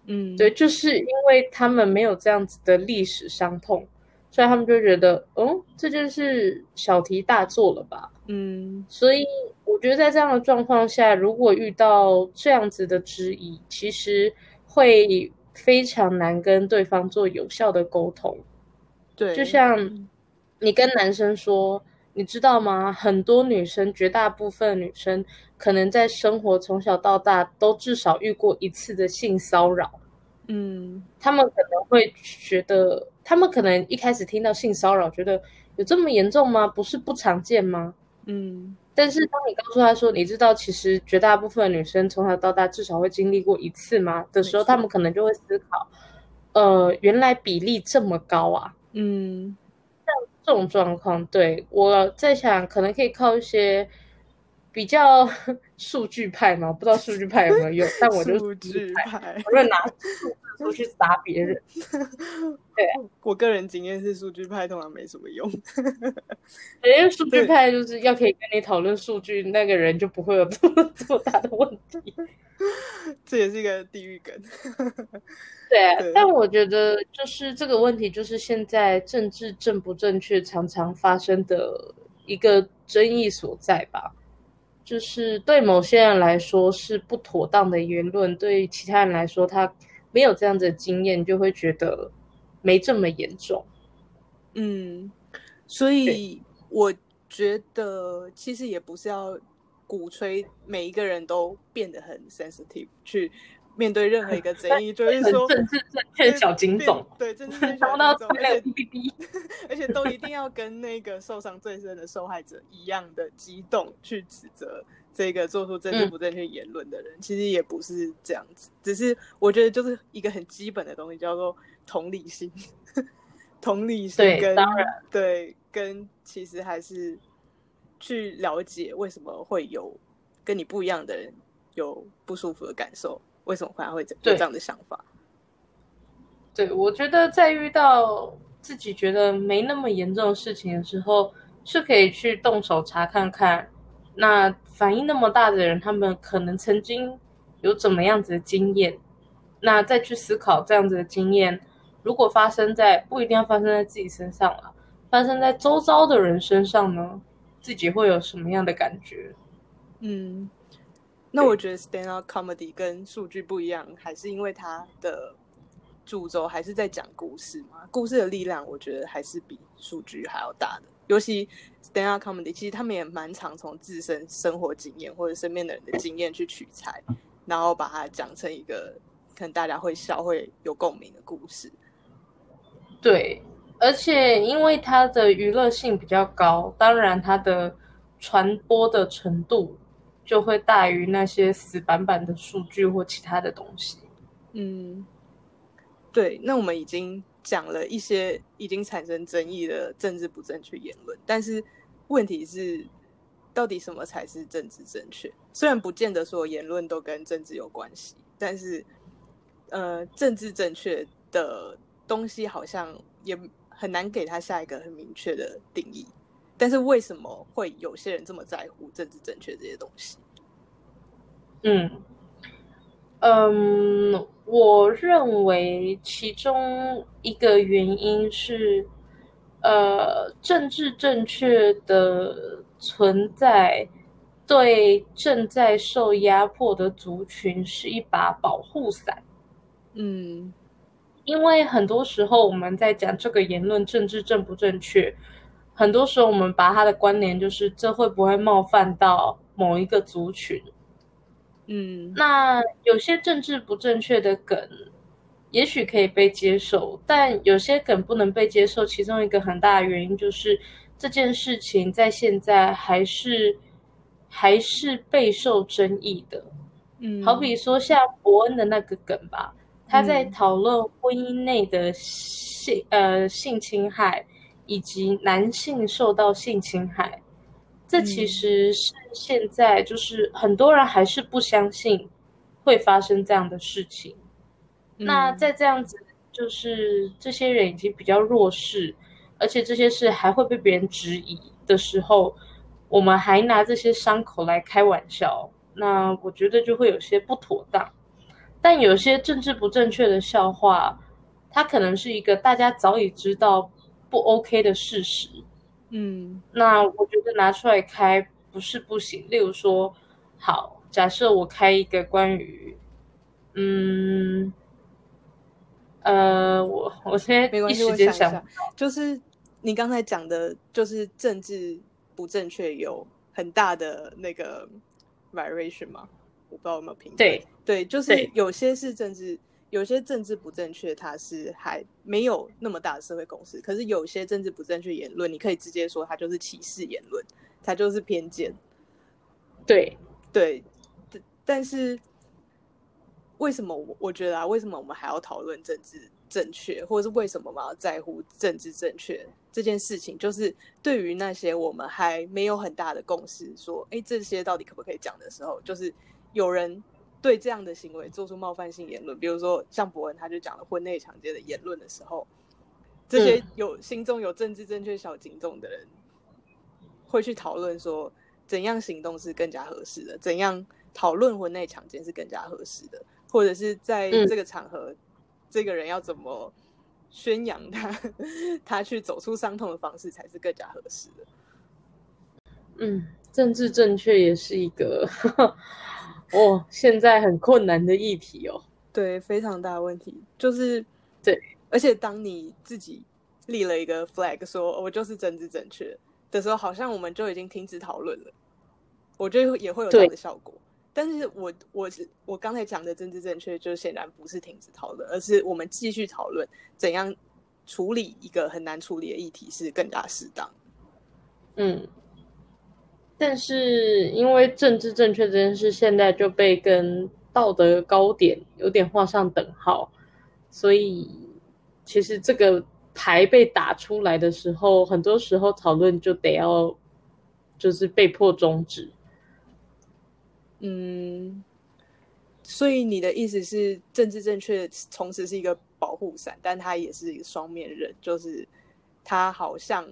嗯，对，就是因为他们没有这样子的历史伤痛，所以他们就觉得，嗯，这就是小题大做了吧。嗯所以我觉得在这样的状况下，如果遇到这样子的质疑，其实会非常难跟对方做有效的沟通。对，就像你跟男生说，你知道吗？很多女生，绝大部分女生，可能在生活从小到大都至少遇过一次的性骚扰。嗯他们可能会觉得，他们可能一开始听到性骚扰，觉得有这么严重吗？不是不常见吗？嗯但是当你告诉他说，你知道其实绝大部分女生从小到大至少会经历过一次吗的时候，他们可能就会思考，呃，原来比例这么高啊。嗯像这种状况，对我在想，可能可以靠一些比较数据派嘛，不知道数据派有没有用，[LAUGHS] 但我就数据派，我就拿数字出去砸别人。[LAUGHS] 对我个人经验是数据派通常没什么用。[LAUGHS] 因为数据派就是要可以跟你讨论数据，那个人就不会有这么这么大的问题。这也是一个地狱梗。对啊对，但我觉得就是这个问题，就是现在政治正不正确常常发生的一个争议所在吧。就是对某些人来说是不妥当的言论，对其他人来说他没有这样的经验，就会觉得没这么严重。嗯，所以我觉得其实也不是要鼓吹每一个人都变得很 sensitive 去面对任何一个 [LAUGHS] 争议，就是说政治正确的小警总，对 [LAUGHS] 小警总，[LAUGHS] 而且都一定要跟那个受伤最深的受害者一样的激动去指责这个做出政治嗯。不正确言论的人，其实也不是这样子，只是我觉得就是一个很基本的东西，叫做同理心。同理心跟对跟其实还是去了解为什么会有跟你不一样的人有不舒服的感受，为什么会会有对这样的想法？对，我觉得在遇到自己觉得没那么严重的事情的时候，是可以去动手查看看，那反应那么大的人，他们可能曾经有怎么样子的经验，那再去思考这样子的经验，如果发生在不一定要发生在自己身上了，发生在周遭的人身上呢，自己会有什么样的感觉？嗯，那我觉得 stand up comedy 跟数据不一样，还是因为它的主轴还是在讲故事嘛。故事的力量，我觉得还是比数据还要大的。尤其 stand up comedy，其实他们也蛮常从自身生活经验或者身边的人的经验去取材，然后把它讲成一个可能大家会笑、会有共鸣的故事。对，而且因为它的娱乐性比较高，当然它的传播的程度就会大于那些死板板的数据或其他的东西。嗯，对。那我们已经讲了一些已经产生争议的政治不正确言论，但是问题是，到底什么才是政治正确？虽然不见得所有言论都跟政治有关系，但是，呃，政治正确的东西好像也。很难给他下一个很明确的定义，但是为什么会有些人这么在乎政治正确这些东西？嗯嗯，我认为其中一个原因是，呃，政治正确的存在对正在受压迫的族群是一把保护伞。嗯。因为很多时候我们在讲这个言论政治正不正确，很多时候我们把它的关联就是这会不会冒犯到某一个族群？嗯，那有些政治不正确的梗，也许可以被接受，但有些梗不能被接受。其中一个很大的原因就是这件事情在现在还是还是备受争议的。嗯，好比说像伯恩的那个梗吧。他在讨论婚姻内的性呃性侵害，以及男性受到性侵害，这其实是现在就是很多人还是不相信会发生这样的事情。那在这样子，就是这些人已经比较弱势，而且这些事还会被别人质疑的时候，我们还拿这些伤口来开玩笑，那我觉得就会有些不妥当。但有些政治不正确的笑话，它可能是一个大家早已知道不 OK 的事实。嗯，那我觉得拿出来开不是不行。例如说，好，假设我开一个关于，嗯，呃，我我现在一时间想，就是你刚才讲的，就是政治不正确有很大的那个 variation 吗？我不知道有没有评对对，就是有些是政治，有些政治不正确，它是还没有那么大的社会共识。可是有些政治不正确言论，你可以直接说它就是歧视言论，它就是偏见。对对，但是为什么我我觉得啊，为什么我们还要讨论政治正确，或者是为什么我们要在乎政治正确这件事情？就是对于那些我们还没有很大的共识，说哎这些到底可不可以讲的时候，就是。有人对这样的行为做出冒犯性言论，比如说像伯恩，他就讲了婚内强奸的言论的时候，这些有心中有政治正确小警钟的人，会去讨论说怎样行动是更加合适的，怎样讨论婚内强奸是更加合适的，或者是在这个场合，这个人要怎么宣扬他他去走出伤痛的方式才是更加合适的。嗯，政治正确也是一个。哦，现在很困难的议题哦。对，非常大问题，就是对，而且当你自己立了一个 flag，说我就是政治正确的时候，好像我们就已经停止讨论了。我觉得也会有这样的效果。但是我我我刚才讲的政治正确，就显然不是停止讨论，而是我们继续讨论怎样处理一个很难处理的议题是更加适当。嗯。但是因为政治正确这件事，现在就被跟道德高点有点画上等号，所以其实这个牌被打出来的时候，很多时候讨论就得要就是被迫终止。嗯，所以你的意思是，政治正确从此是一个保护伞，但它也是一个双面刃，就是它好像。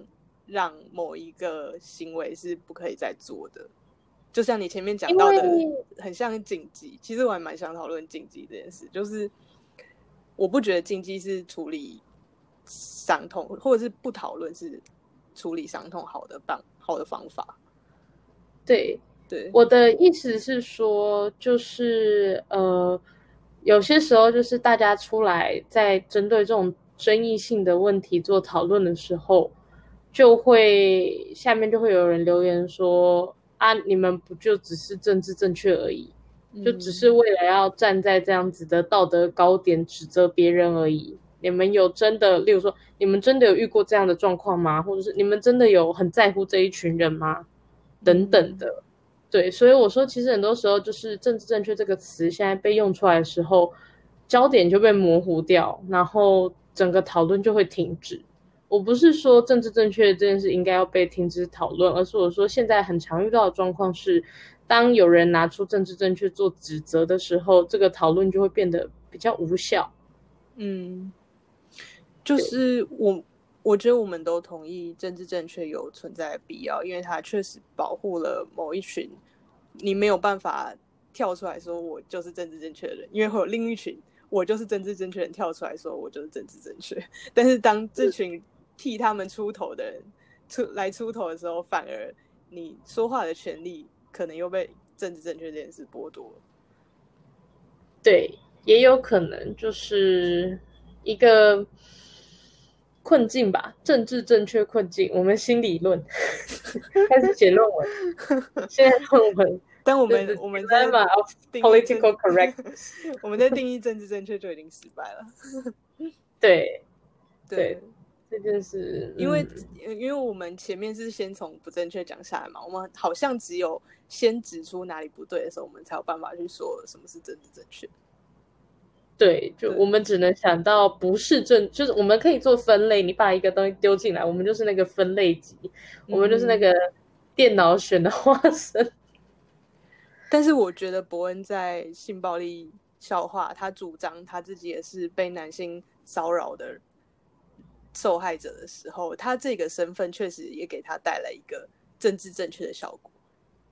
让某一个行为是不可以再做的，就像你前面讲到的，很像禁忌。其实我还蛮想讨论禁忌这件事，就是我不觉得禁忌是处理伤痛，或者是不讨论是处理伤痛好的办好的方法。对对，我的意思是说，就是呃，有些时候就是大家出来在针对这种争议性的问题做讨论的时候。就会下面就会有人留言说啊，你们不就只是政治正确而已，就只是为了要站在这样子的道德高点指责别人而已。你们有真的，例如说，你们真的有遇过这样的状况吗？或者是你们真的有很在乎这一群人吗？等等的。对，所以我说，其实很多时候就是“政治正确”这个词现在被用出来的时候，焦点就被模糊掉，然后整个讨论就会停止。我不是说政治正确这件事应该要被停止讨论，而是我说现在很常遇到的状况是，当有人拿出政治正确做指责的时候，这个讨论就会变得比较无效。嗯，就是我我觉得我们都同意政治正确有存在的必要，因为它确实保护了某一群，你没有办法跳出来说我就是政治正确的人，因为会有另一群我就是政治正确人跳出来说我就是政治正确，[LAUGHS] 但是当这群。替他们出头的人出来出头的时候，反而你说话的权利可能又被政治正确这件事剥夺。对，也有可能就是一个困境吧，政治正确困境。我们新理论开始写论文，现在论文，[LAUGHS] 但我们我们在 political correct，[LAUGHS] 我们在定义政治正确就已经失败了。[LAUGHS] 对，对。这件事，因为因为我们前面是先从不正确讲下来嘛，我们好像只有先指出哪里不对的时候，我们才有办法去说什么是政治正确。对，就我们只能想到不是正，就是我们可以做分类。你把一个东西丢进来，我们就是那个分类级，我们就是那个电脑选的化身。[LAUGHS] 但是我觉得伯恩在性暴力笑话，他主张他自己也是被男性骚扰的。受害者的时候，他这个身份确实也给他带来一个政治正确的效果。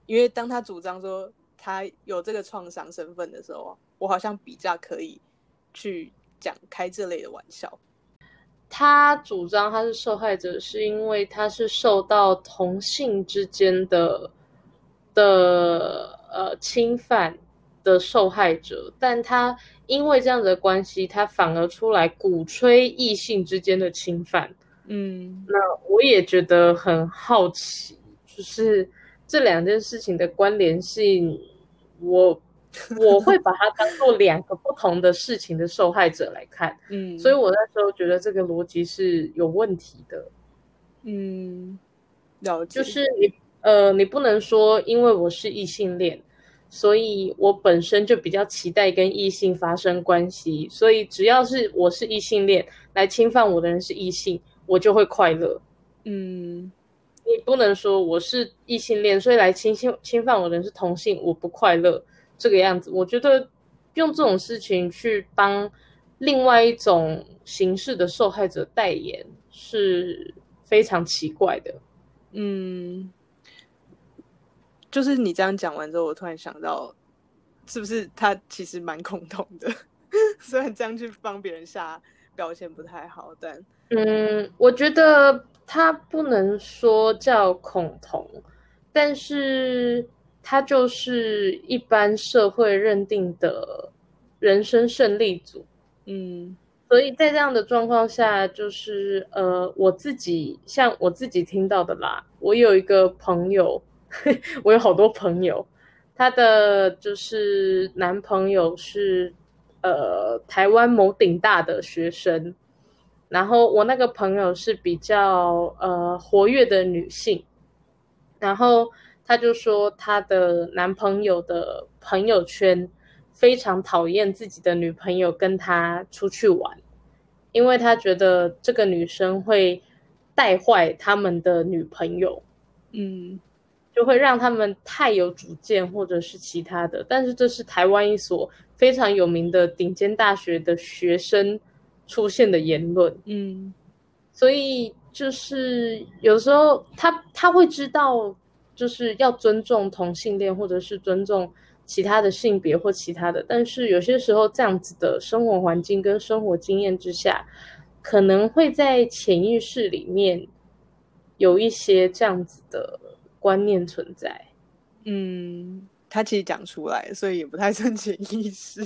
因为当他主张说他有这个创伤身份的时候，我好像比较可以去讲开这类的玩笑。他主张他是受害者，是因为他是受到同性之间的的呃侵犯的受害者，但他。因为这样的关系，他反而出来鼓吹异性之间的侵犯。嗯，那我也觉得很好奇，就是这两件事情的关联性，我 [LAUGHS] 我会把它当做两个不同的事情的受害者来看。嗯，所以我那时候觉得这个逻辑是有问题的。嗯，了解，就是你呃，你不能说因为我是异性恋。所以我本身就比较期待跟异性发生关系，所以只要是我是异性恋来侵犯我的人是异性，我就会快乐。嗯，你不能说我是异性恋，所以来侵侵侵犯我的人是同性，我不快乐这个样子。我觉得用这种事情去帮另外一种形式的受害者代言是非常奇怪的。嗯。就是你这样讲完之后，我突然想到，是不是他其实蛮恐同的？[LAUGHS] 虽然这样去帮别人下标签不太好，但嗯，我觉得他不能说叫恐同，但是他就是一般社会认定的人生胜利组。嗯，所以在这样的状况下，就是呃，我自己像我自己听到的啦，我有一个朋友。[LAUGHS] 我有好多朋友，她的就是男朋友是呃台湾某顶大的学生，然后我那个朋友是比较呃活跃的女性，然后她就说她的男朋友的朋友圈非常讨厌自己的女朋友跟他出去玩，因为他觉得这个女生会带坏他们的女朋友，嗯。就会让他们太有主见，或者是其他的。但是这是台湾一所非常有名的顶尖大学的学生出现的言论。嗯，所以就是有时候他他会知道，就是要尊重同性恋，或者是尊重其他的性别或其他的。但是有些时候这样子的生活环境跟生活经验之下，可能会在潜意识里面有一些这样子的。观念存在，嗯，他其实讲出来，所以也不太算潜意识。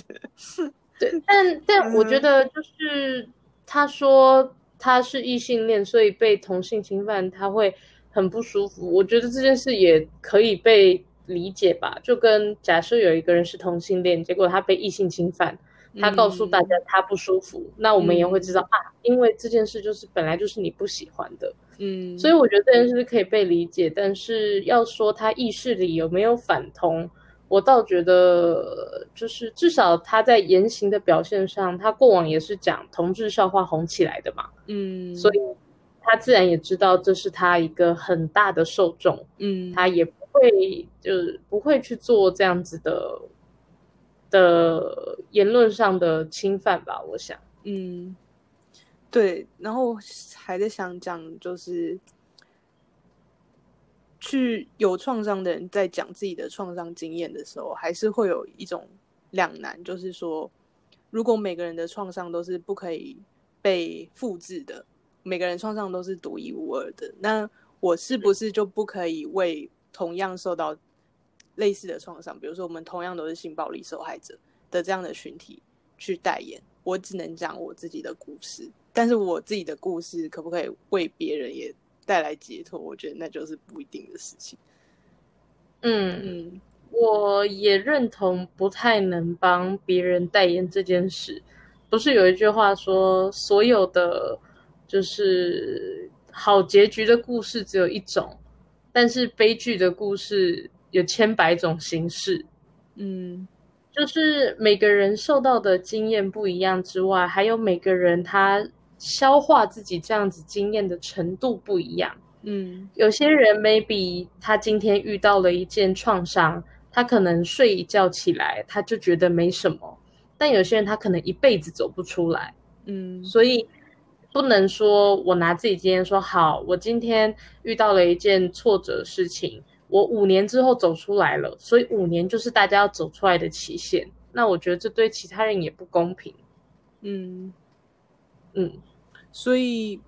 对，[LAUGHS] 但但我觉得就是他说他是异性恋，所以被同性侵犯他会很不舒服。我觉得这件事也可以被理解吧，就跟假设有一个人是同性恋，结果他被异性侵犯，他告诉大家他不舒服，那我们也会知道、嗯啊，因为这件事就是本来就是你不喜欢的，嗯，所以我觉得这件事可以被理解。但是要说他意识里有没有反同，我倒觉得就是至少他在言行的表现上，他过往也是讲同志笑话红起来的嘛，嗯，所以他自然也知道这是他一个很大的受众。嗯，他也不会就是不会去做这样子的的言论上的侵犯吧，我想。嗯，对，然后还在想讲，就是去有创伤的人在讲自己的创伤经验的时候，还是会有一种两难，就是说，如果每个人的创伤都是不可以被复制的，每个人创伤都是独一无二的，那我是不是就不可以为同样受到类似的创伤，比如说我们同样都是性暴力受害者的这样的群体去代言？我只能讲我自己的故事，但是我自己的故事可不可以为别人也带来解脱？我觉得那就是不一定的事情。嗯，嗯我也认同不太能帮别人代言这件事。不是有一句话说，所有的就是好结局的故事只有一种，但是悲剧的故事有千百种形式。嗯就是每个人受到的经验不一样之外，还有每个人他消化自己这样子经验的程度不一样。嗯有些人 maybe 他今天遇到了一件创伤，他可能睡一觉起来他就觉得没什么，但有些人他可能一辈子走不出来。嗯所以不能说我拿自己经验说好，我今天遇到了一件挫折事情，我五年之后走出来了，所以五年就是大家要走出来的期限。那我觉得这对其他人也不公平。嗯，嗯，所以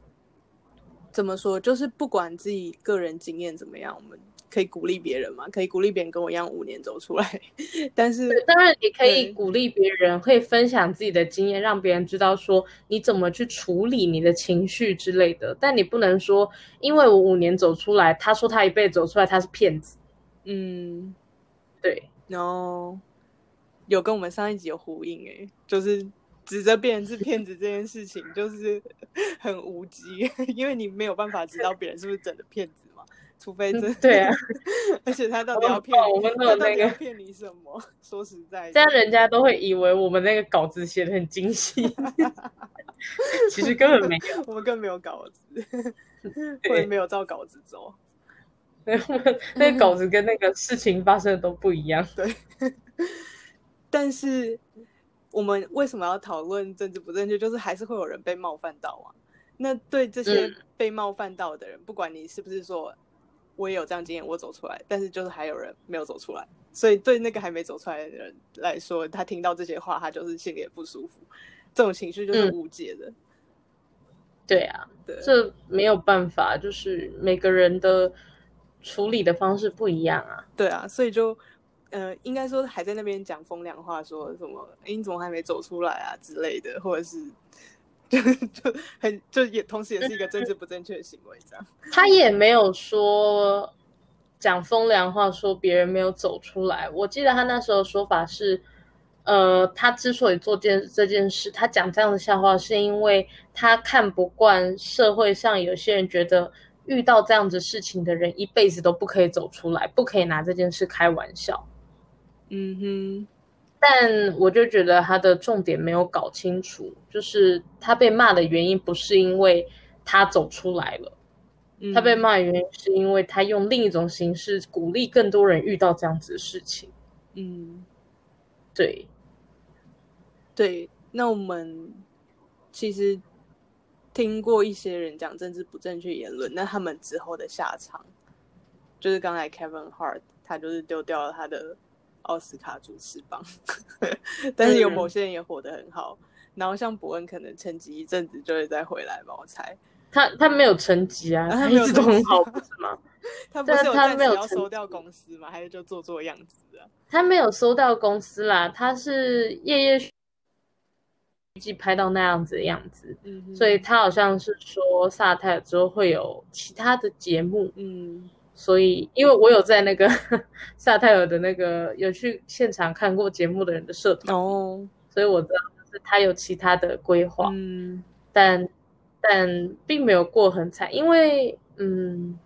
怎么说？就是不管自己个人经验怎么样，我们可以鼓励别人嘛，可以鼓励别人跟我一样五年走出来。[LAUGHS] 但是，当然你可以鼓励别人，可以分享自己的经验，让别人知道说你怎么去处理你的情绪之类的。但你不能说，因为我五年走出来，他说他一辈子走出来，他是骗子。嗯，对，然后有跟我们上一集有呼应诶、就是指责别人是骗子这件事情，就是很无稽，[LAUGHS] 因为你没有办法知道别人是不是真的骗子嘛，除非真、嗯对啊，[LAUGHS] 而且他到底要骗我们都有他到底那个骗你什么？[LAUGHS] 说实在的，这样人家都会以为我们那个稿子写的很精细，其实根本没有。我们更没有稿子，或者没有照稿子走。那个稿子跟那个事情发生的都不一样。对但是我们为什么要讨论政治不正确？就是还是会有人被冒犯到啊。那对这些嗯被冒犯到的人，不管你是不是说我也有这样经验，我走出来，但是就是还有人没有走出来。所以对那个还没走出来的人来说，他听到这些话，他就是心里也不舒服。这种情绪就是嗯无解的。对啊，对，这没有办法，就是每个人的处理的方式不一样啊。对啊，所以就呃，应该说还在那边讲风凉话，说什么“你怎么还没走出来啊”之类的，或者是就就很就也同时也是一个政治不正确的行为，这样。他也没有说讲风凉话，说别人没有走出来。我记得他那时候说法是，呃，他之所以做件这件事，他讲这样的笑话，是因为他看不惯社会上有些人觉得遇到这样子事情的人一辈子都不可以走出来，不可以拿这件事开玩笑。嗯哼但我就觉得他的重点没有搞清楚，就是他被骂的原因不是因为他走出来了。哼，他被嗯骂的原因是因为他用另一种形式鼓励更多人遇到这样子的事情。嗯，对，对。那我们其实听过一些人讲政治不正确言论，那他们之后的下场，就是刚才 Kevin Hart 他就是丢掉了他的奥斯卡主持棒，[LAUGHS] 但是有嗯某些人也活得很好。然后像伯恩可能沉寂一阵子就会再回来吧，我猜。他他没有成绩啊，啊他一直都很好，不是吗？[LAUGHS] 他不是他没有成收掉公司吗？还是就做做样子啊？他没有收掉公司啦，他是夜夜预计拍到那样子的样子，嗯，所以他好像是说萨泰尔之后会有其他的节目，嗯所以因为我有在那个 [LAUGHS] 萨泰尔的那个有去现场看过节目的人的社团，哦，所以我知道就是他有其他的规划，嗯。但但并没有过很惨，因为嗯，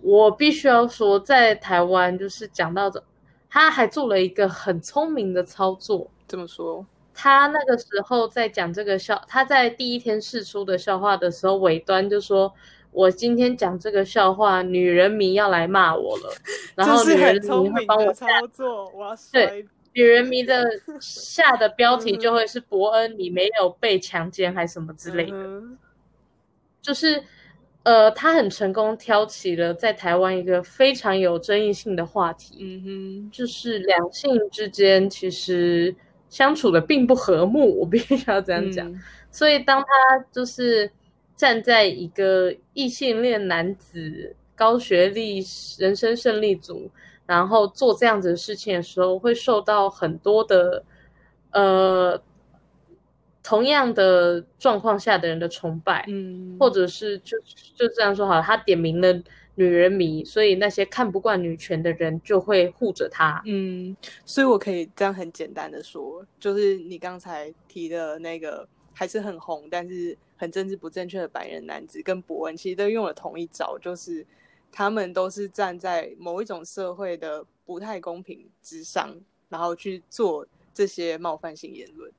我必须要说，在台湾就是讲到这，他还做了一个很聪明的操作。怎么说，他那个时候在讲这个笑，他在第一天试出的笑话的时候，尾端就说：“我今天讲这个笑话，女人迷要来骂我了。[LAUGHS] ”然后女人迷很聪会帮我操作，我要摔。女人迷的下的标题就会是伯恩，你没有被强奸还什么之类的，嗯就是呃，他很成功挑起了在台湾一个非常有争议性的话题，嗯哼就是两性之间其实相处的并不和睦，我必须要这哼，样讲。嗯所以当他就是站在一个异性恋男子、高学历、人生胜利组，然后做这样子的事情的时候，会受到很多的呃同样的状况下的人的崇拜，嗯，或者是就就这样说好了，他点名了女人迷，所以那些看不惯女权的人就会护着他。嗯，所以我可以这样很简单的说，就是你刚才提的那个还是很红，但是很政治不正确的白人男子跟伯恩，其实都用了同一招，就是他们都是站在某一种社会的不太公平之上，然后去做这些冒犯性言论，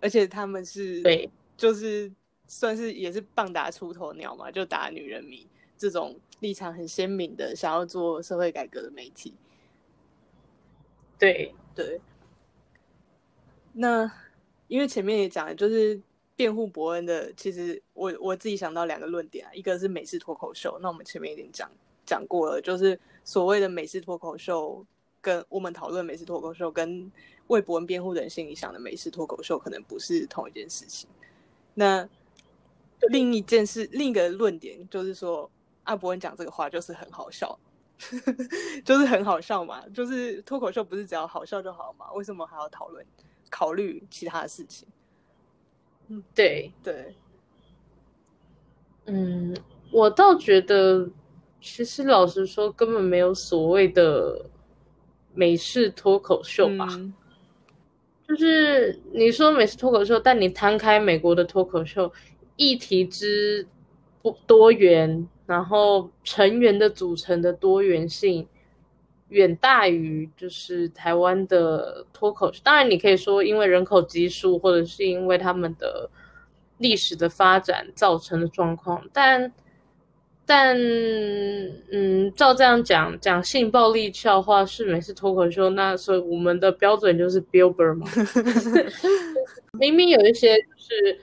而且他们是对，就是算是也是棒打出头鸟嘛，就打女人迷这种立场很鲜明的想要做社会改革的媒体。对，对，那因为前面也讲了，就是辩护伯恩的，其实我我自己想到两个论点啊，一个是美式脱口秀，那我们前面已经讲讲过了，就是所谓的美式脱口秀，跟我们讨论美式脱口秀跟为伯恩辩护的人心里想的美式脱口秀可能不是同一件事情。那另一件事，另一个论点就是说，阿伯恩讲这个话就是很好笑。[LAUGHS] 就是很好笑嘛，就是脱口秀不是只要好笑就好嘛？为什么还要讨论、考虑其他的事情？对，对，嗯，我倒觉得，其实老实说，根本没有所谓的美式脱口秀吧。嗯就是你说美式脱口秀，但你摊开美国的脱口秀，议题之不多元，然后成员的组成的多元性，远大于就是台湾的脱口秀。当然，你可以说因为人口基数，或者是因为他们的历史的发展造成的状况，但但嗯，照这样讲，讲性暴力笑话是美式脱口秀，那所以我们的标准就是 Bill Burr 嘛。[LAUGHS] 明明有一些就是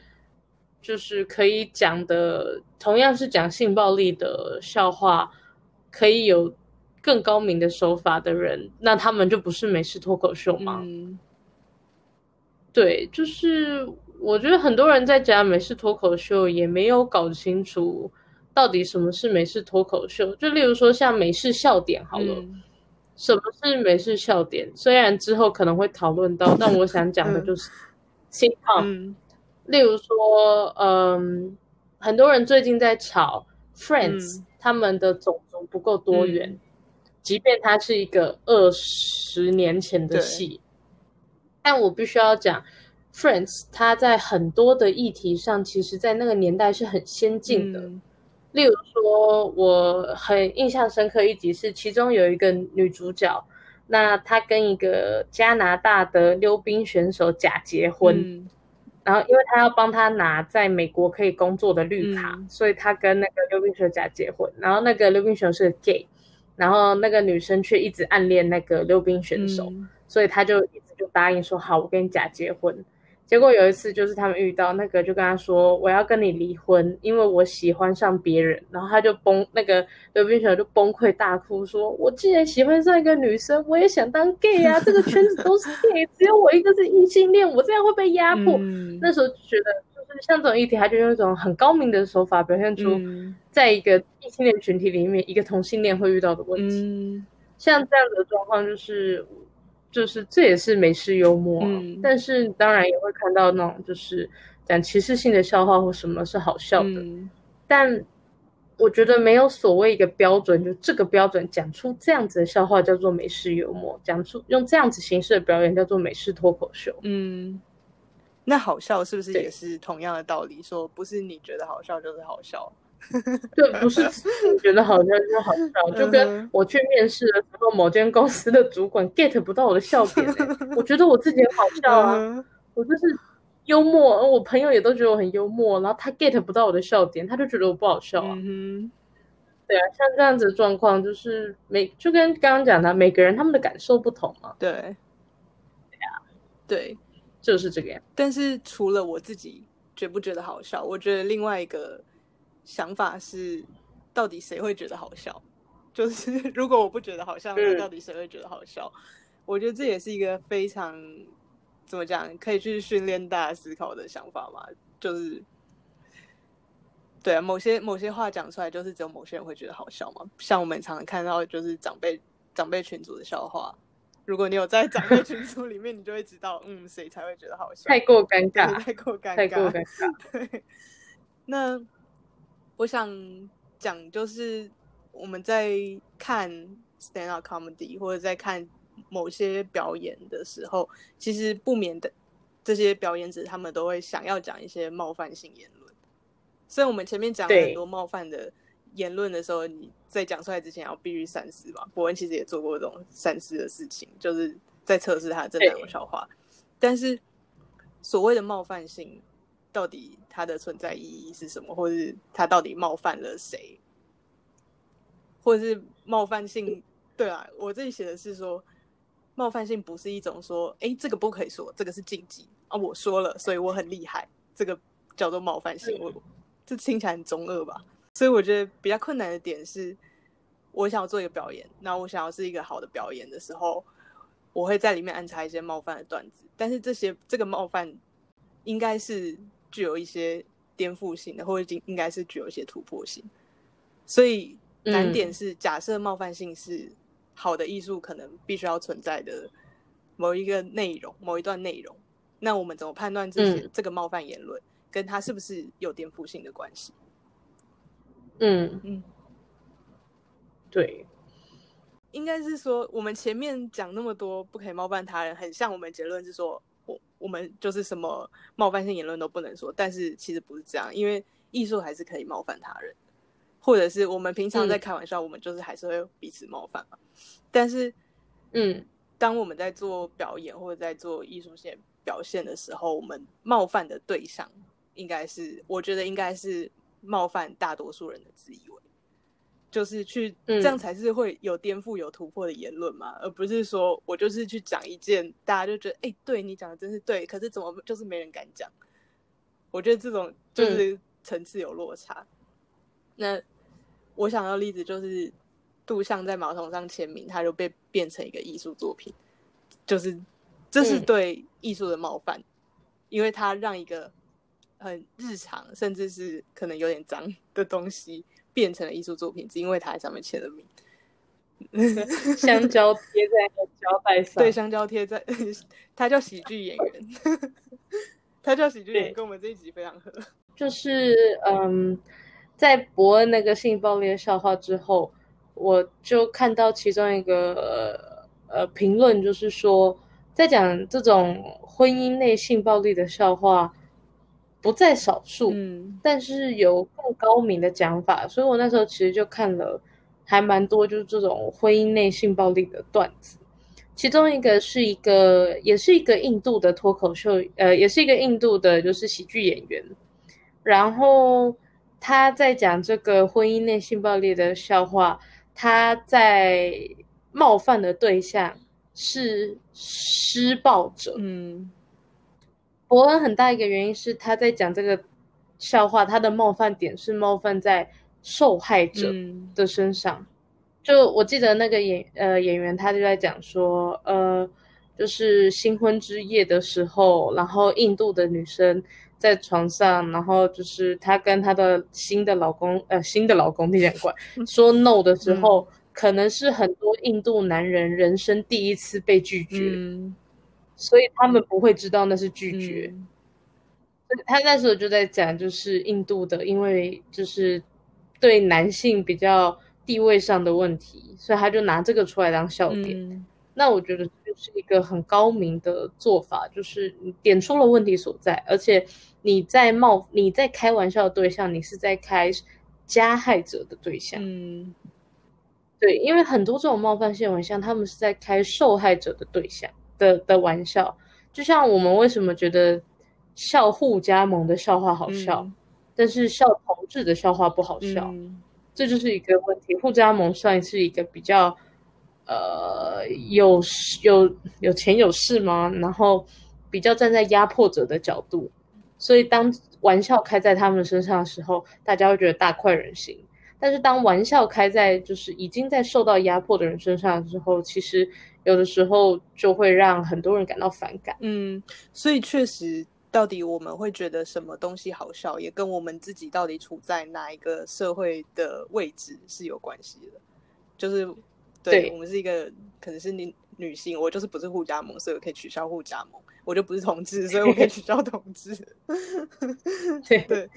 就是可以讲的，同样是讲性暴力的笑话，可以有更高明的手法的人，那他们就不是美式脱口秀吗？嗯对，就是我觉得很多人在讲美式脱口秀，也没有搞清楚到底什么是美式脱口秀。就例如说像美式笑点好了，嗯什么是美式笑点？虽然之后可能会讨论到，但我想讲的就是 sitcom。嗯例如说，嗯，很多人最近在吵 Friends，、嗯他们的种族不够多元，嗯即便它是一个二十年前的戏，但我必须要讲，Friends 它在很多的议题上，其实在那个年代是很先进的。嗯例如说，我很印象深刻一集是，其中有一个女主角，那她跟一个加拿大的溜冰选手假结婚，嗯然后因为她要帮他拿在美国可以工作的绿卡，嗯所以她跟那个溜冰选手假结婚。然后那个溜冰选手是个 gay，然后那个女生却一直暗恋那个溜冰选手，嗯所以他就一直就答应说好，我跟你假结婚。结果有一次就是他们遇到那个就跟他说我要跟你离婚，因为我喜欢上别人，然后他就崩那个溜冰选手就崩溃大哭说，我既然喜欢上一个女生，我也想当 gay 啊，这个圈子都是 gay，只有我一个是异性恋，我这样会被压迫。嗯那时候就觉得，就是像这种议题，他就用一种很高明的手法表现出，嗯。在一个异性恋群体里面，一个同性恋会遇到的问题。嗯。像这样的状况，就是就是这也是美式幽默、啊，嗯。但是当然也会看到那种就是讲歧视性的笑话或什么是好笑的，嗯。但我觉得没有所谓一个标准，就这个标准讲出这样子的笑话叫做美式幽默，讲出用这样子形式的表演叫做美式脱口秀。嗯那好笑是不是也是同样的道理？说不是你觉得好笑就是好笑，[LAUGHS] 对，不是你觉得好笑就好笑，就嗯跟我去面试的时候，某间公司的主管 get 不到我的笑点、欸，[LAUGHS] 我觉得我自己很好笑啊，嗯我就是幽默，我朋友也都觉得我很幽默，然后他 get 不到我的笑点，他就觉得我不好笑啊。嗯对啊，像这样子的状况，就是每就跟刚刚讲的，每个人他们的感受不同嘛，对，对啊，对。就是这个样。但是除了我自己觉不觉得好笑，我觉得另外一个想法是，到底谁会觉得好笑？[LAUGHS] 就是如果我不觉得好笑，那嗯到底谁会觉得好笑？我觉得这也是一个非常怎么讲，可以去训练大家思考的想法嘛。就是对啊，某些某些话讲出来，就是只有某些人会觉得好笑嘛。像我们常常看到，就是长辈长辈群组的笑话。如果你有在长辈群组里面，你就会知道，嗯，谁才会觉得好笑。太过尴尬，太过尴尬，太过尴尬。[LAUGHS] 对，那我想讲就是我们在看 stand up comedy 或者在看某些表演的时候，其实不免的这些表演者他们都会想要讲一些冒犯性言论。所以我们前面讲了很多冒犯的言论的时候，你在讲出来之前要必须三思嘛。伯恩其实也做过这种三思的事情，就是在测试他的正当有笑话。但是所谓的冒犯性，到底它的存在意义是什么，或是它到底冒犯了谁，或者是冒犯性？对啊，我这里写的是说，冒犯性不是一种说，哎，这个不可以说，这个是禁忌啊，我说了，所以我很厉害，这个叫做冒犯性。我这听起来很中二吧？所以我觉得比较困难的点是，我想要做一个表演，那我想要是一个好的表演的时候，我会在里面安插一些冒犯的段子，但是这些这个冒犯应该是具有一些颠覆性的，或者应应该是具有一些突破性。所以难点是，假设冒犯性是好的艺术可能必须要存在的某一个内容、某一段内容，那我们怎么判断这些、嗯这个冒犯言论跟它是不是有颠覆性的关系？嗯。嗯，对，应该是说，我们前面讲那么多不可以冒犯他人，很像我们结论是说，我我们就是什么冒犯性言论都不能说，但是其实不是这样，因为艺术还是可以冒犯他人，或者是我们平常在嗯开玩笑，我们就是还是会彼此冒犯嘛。但是，嗯当我们在做表演或者在做艺术性表现的时候，我们冒犯的对象应该是，我觉得应该是冒犯大多数人的自以为，就是去嗯这样才是会有颠覆、有突破的言论嘛，而不是说我就是去讲一件大家就觉得，哎、对你讲的真是对，可是怎么就是没人敢讲？我觉得这种就是层次有落差。那我想要例子就是杜象在马桶上签名，他就被变成一个艺术作品，就是这是嗯对艺术的冒犯，因为他让一个很日常甚至是可能有点脏的东西变成了艺术作品，只因为他在上面签了名。[LAUGHS] 香蕉贴在那个胶带上，对，香蕉贴在，他叫喜剧演员，[LAUGHS] 他叫喜剧演员，跟我们这一集非常合。就是嗯，在伯恩那个性暴力的笑话之后，我就看到其中一个呃呃评论，就是说在讲这种婚姻内性暴力的笑话不在少数，嗯但是有更高明的讲法，所以我那时候其实就看了还蛮多，就是这种婚姻内性暴力的段子。其中一个是一个，也是一个印度的脱口秀，呃，也是一个印度的，就是喜剧演员。然后他在讲这个婚姻内性暴力的笑话，他在冒犯的对象是施暴者。嗯伯恩很大一个原因是他在讲这个笑话，他的冒犯点是冒犯在受害者嗯。的身上。就我记得那个演呃演员，他就在讲说，呃，就是新婚之夜的时候，然后印度的女生在床上，然后就是她跟她的新的老公，呃，新的老公听起来怪，说 no 的时候，可能是很多印度男人人生第一次被拒绝，嗯所以他们不会知道那是拒绝。嗯他那时候就在讲，就是印度的，因为就是对男性比较地位上的问题，所以他就拿这个出来当笑点。嗯那我觉得就是一个很高明的做法，就是你点出了问题所在，而且你在冒你在开玩笑的对象，你是在开加害者的对象。嗯对，因为很多这种冒犯性玩笑，他们是在开受害者的对象的的玩笑。就像我们为什么觉得笑互加盟的笑话好笑，嗯但是笑同志的笑话不好笑，嗯这就是一个问题。互加盟算是一个比较呃有有有钱有势吗？然后比较站在压迫者的角度，所以当玩笑开在他们身上的时候，大家会觉得大快人心。但是当玩笑开在就是已经在受到压迫的人身上的时候，其实有的时候就会让很多人感到反感。嗯，所以确实，到底我们会觉得什么东西好笑，也跟我们自己到底处在哪一个社会的位置是有关系的。就是对对我们是一个可能是女女性，我就是不是互加盟，所以我可以取消互加盟；我就不是同志，所以我可以取消同志。[LAUGHS] 对对，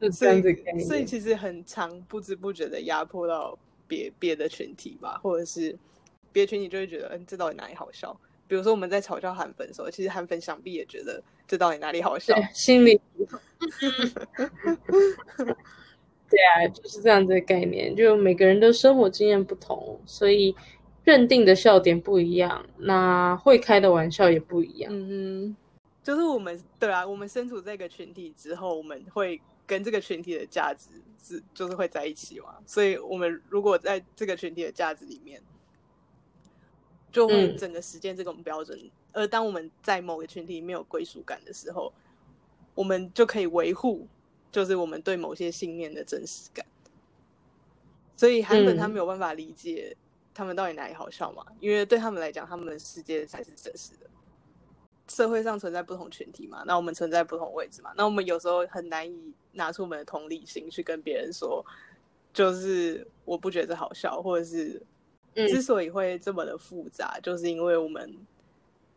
就这所样子所以。其实很常不知不觉的压迫到别别的群体吧，或者是别的群体就会觉得，嗯，这到底哪里好笑？比如说我们在嘲笑韩粉的时候，其实韩粉想必也觉得这到底哪里好笑对。，心里 [LAUGHS] 对啊，就是这样子的概念。就每个人的生活经验不同，所以认定的笑点不一样，那会开的玩笑也不一样。嗯哼，就是我们对啊，我们身处这个群体之后，我们会跟这个群体的价值是就是会在一起嘛。所以，我们如果在这个群体的价值里面，就会嗯整个实践这种标准。而当我们在某个群体没有归属感的时候，我们就可以维护，就是我们对某些信念的真实感。所以韩粉他嗯没有办法理解他们到底哪里好笑嘛，因为对他们来讲，他们的世界才是真实的。社会上存在不同群体嘛，那我们存在不同位置嘛，那我们有时候很难以拿出我们的同理心去跟别人说，就是我不觉得好笑，或者是嗯之所以会这么的复杂，就是因为我们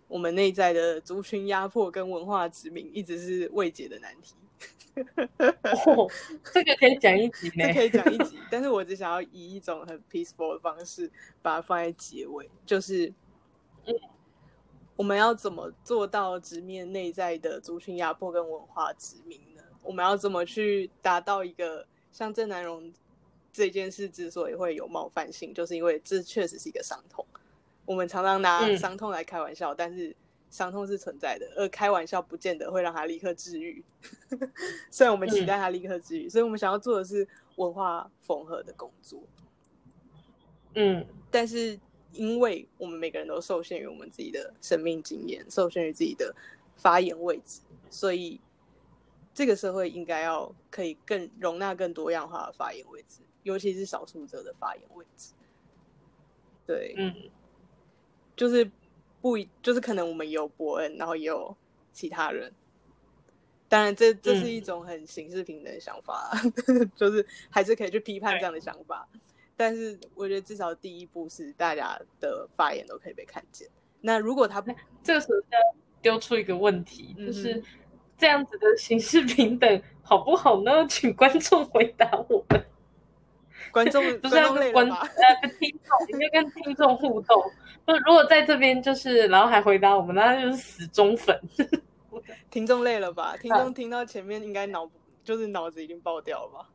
我们内在的族群压迫跟文化殖民一直是未解的难题。哦，[LAUGHS] 这个可以讲一集呢这。可以讲一集，但是我只想要以一种很 peaceful 的方式把它放在结尾，就是，我们要怎么做到直面内在的族群压迫跟文化殖民呢？我们要怎么去达到一个像郑南荣这件事之所以会有冒犯性，就是因为这确实是一个伤痛。我们常常拿嗯伤痛来开玩笑，但是伤痛是存在的，而开玩笑不见得会让它立刻治愈。[LAUGHS] 虽然我们期待它立刻治愈，所以我们想要做的是文化缝合的工作。嗯但是因为我们每个人都受限于我们自己的生命经验，受限于自己的发言位置，所以这个社会应该要可以更容纳更多样化的发言位置，尤其是少数者的发言位置。对，嗯就是不一，就是可能我们也有伯恩，然后也有其他人。当然这，这是一种很形式平等的想法，[LAUGHS] 就是还是可以去批判这样的想法。但是我觉得至少第一步是大家的发言都可以被看见。那如果他不，[LAUGHS] 这个时候要丢出一个问题，嗯就是这样子的形式平等好不好呢？请观众回答我们。[LAUGHS] 观众 [LAUGHS] 不是观众听众，[LAUGHS] 应该跟听众互动。就如果在这边就是，然后还回答我们，那就是死忠粉。听众累了吧？听嗯众听到前面应该脑就是脑子已经爆掉了吧？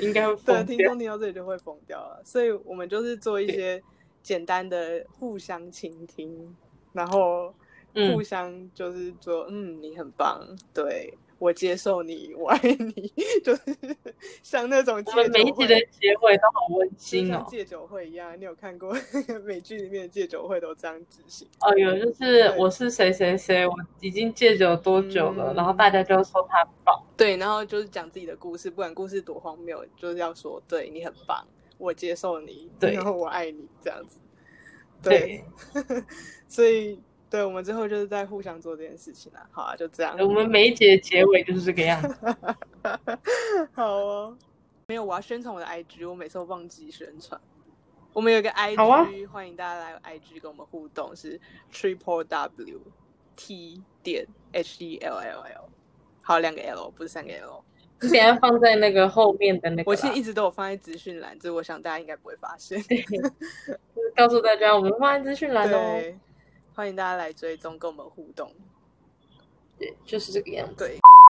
应该会对。听众听到这里就会疯掉了。所以我们就是做一些简单的互相倾听，然后嗯互相就是说，嗯，你很棒，对我接受你，我爱你，[LAUGHS] 就是像那种每一集的结尾都好温馨哦。像戒酒会一样，你有看过那个美剧里面的戒酒会都这样执行？哦，有就是我是谁谁谁，我已经戒酒多久了，嗯然后大家就要说他棒。对，然后就是讲自己的故事，不管故事多荒谬，就是要说，对你很棒，我接受你，对然后我爱你，这样子。对，[LAUGHS] 所以对我们之后就是在互相做这件事情啊。好啊，就这样。我们每一集的结尾就是这个样子。[LAUGHS] 好哦，没有，我要宣传我的 IG，我每次都忘记宣传。我们有一个 IG，、欢迎大家来 IG 跟我们互动，是 triple W T 点 H E L L L，好，两个 L，不是三个 L。你等下放在那个后面的那个，我其实一直都有放在资讯栏，这我想大家应该不会发现。[LAUGHS] 就是告诉大家，我们放在资讯栏哦。对，欢迎大家来追踪，跟我们互动。对，就是这个样子。对，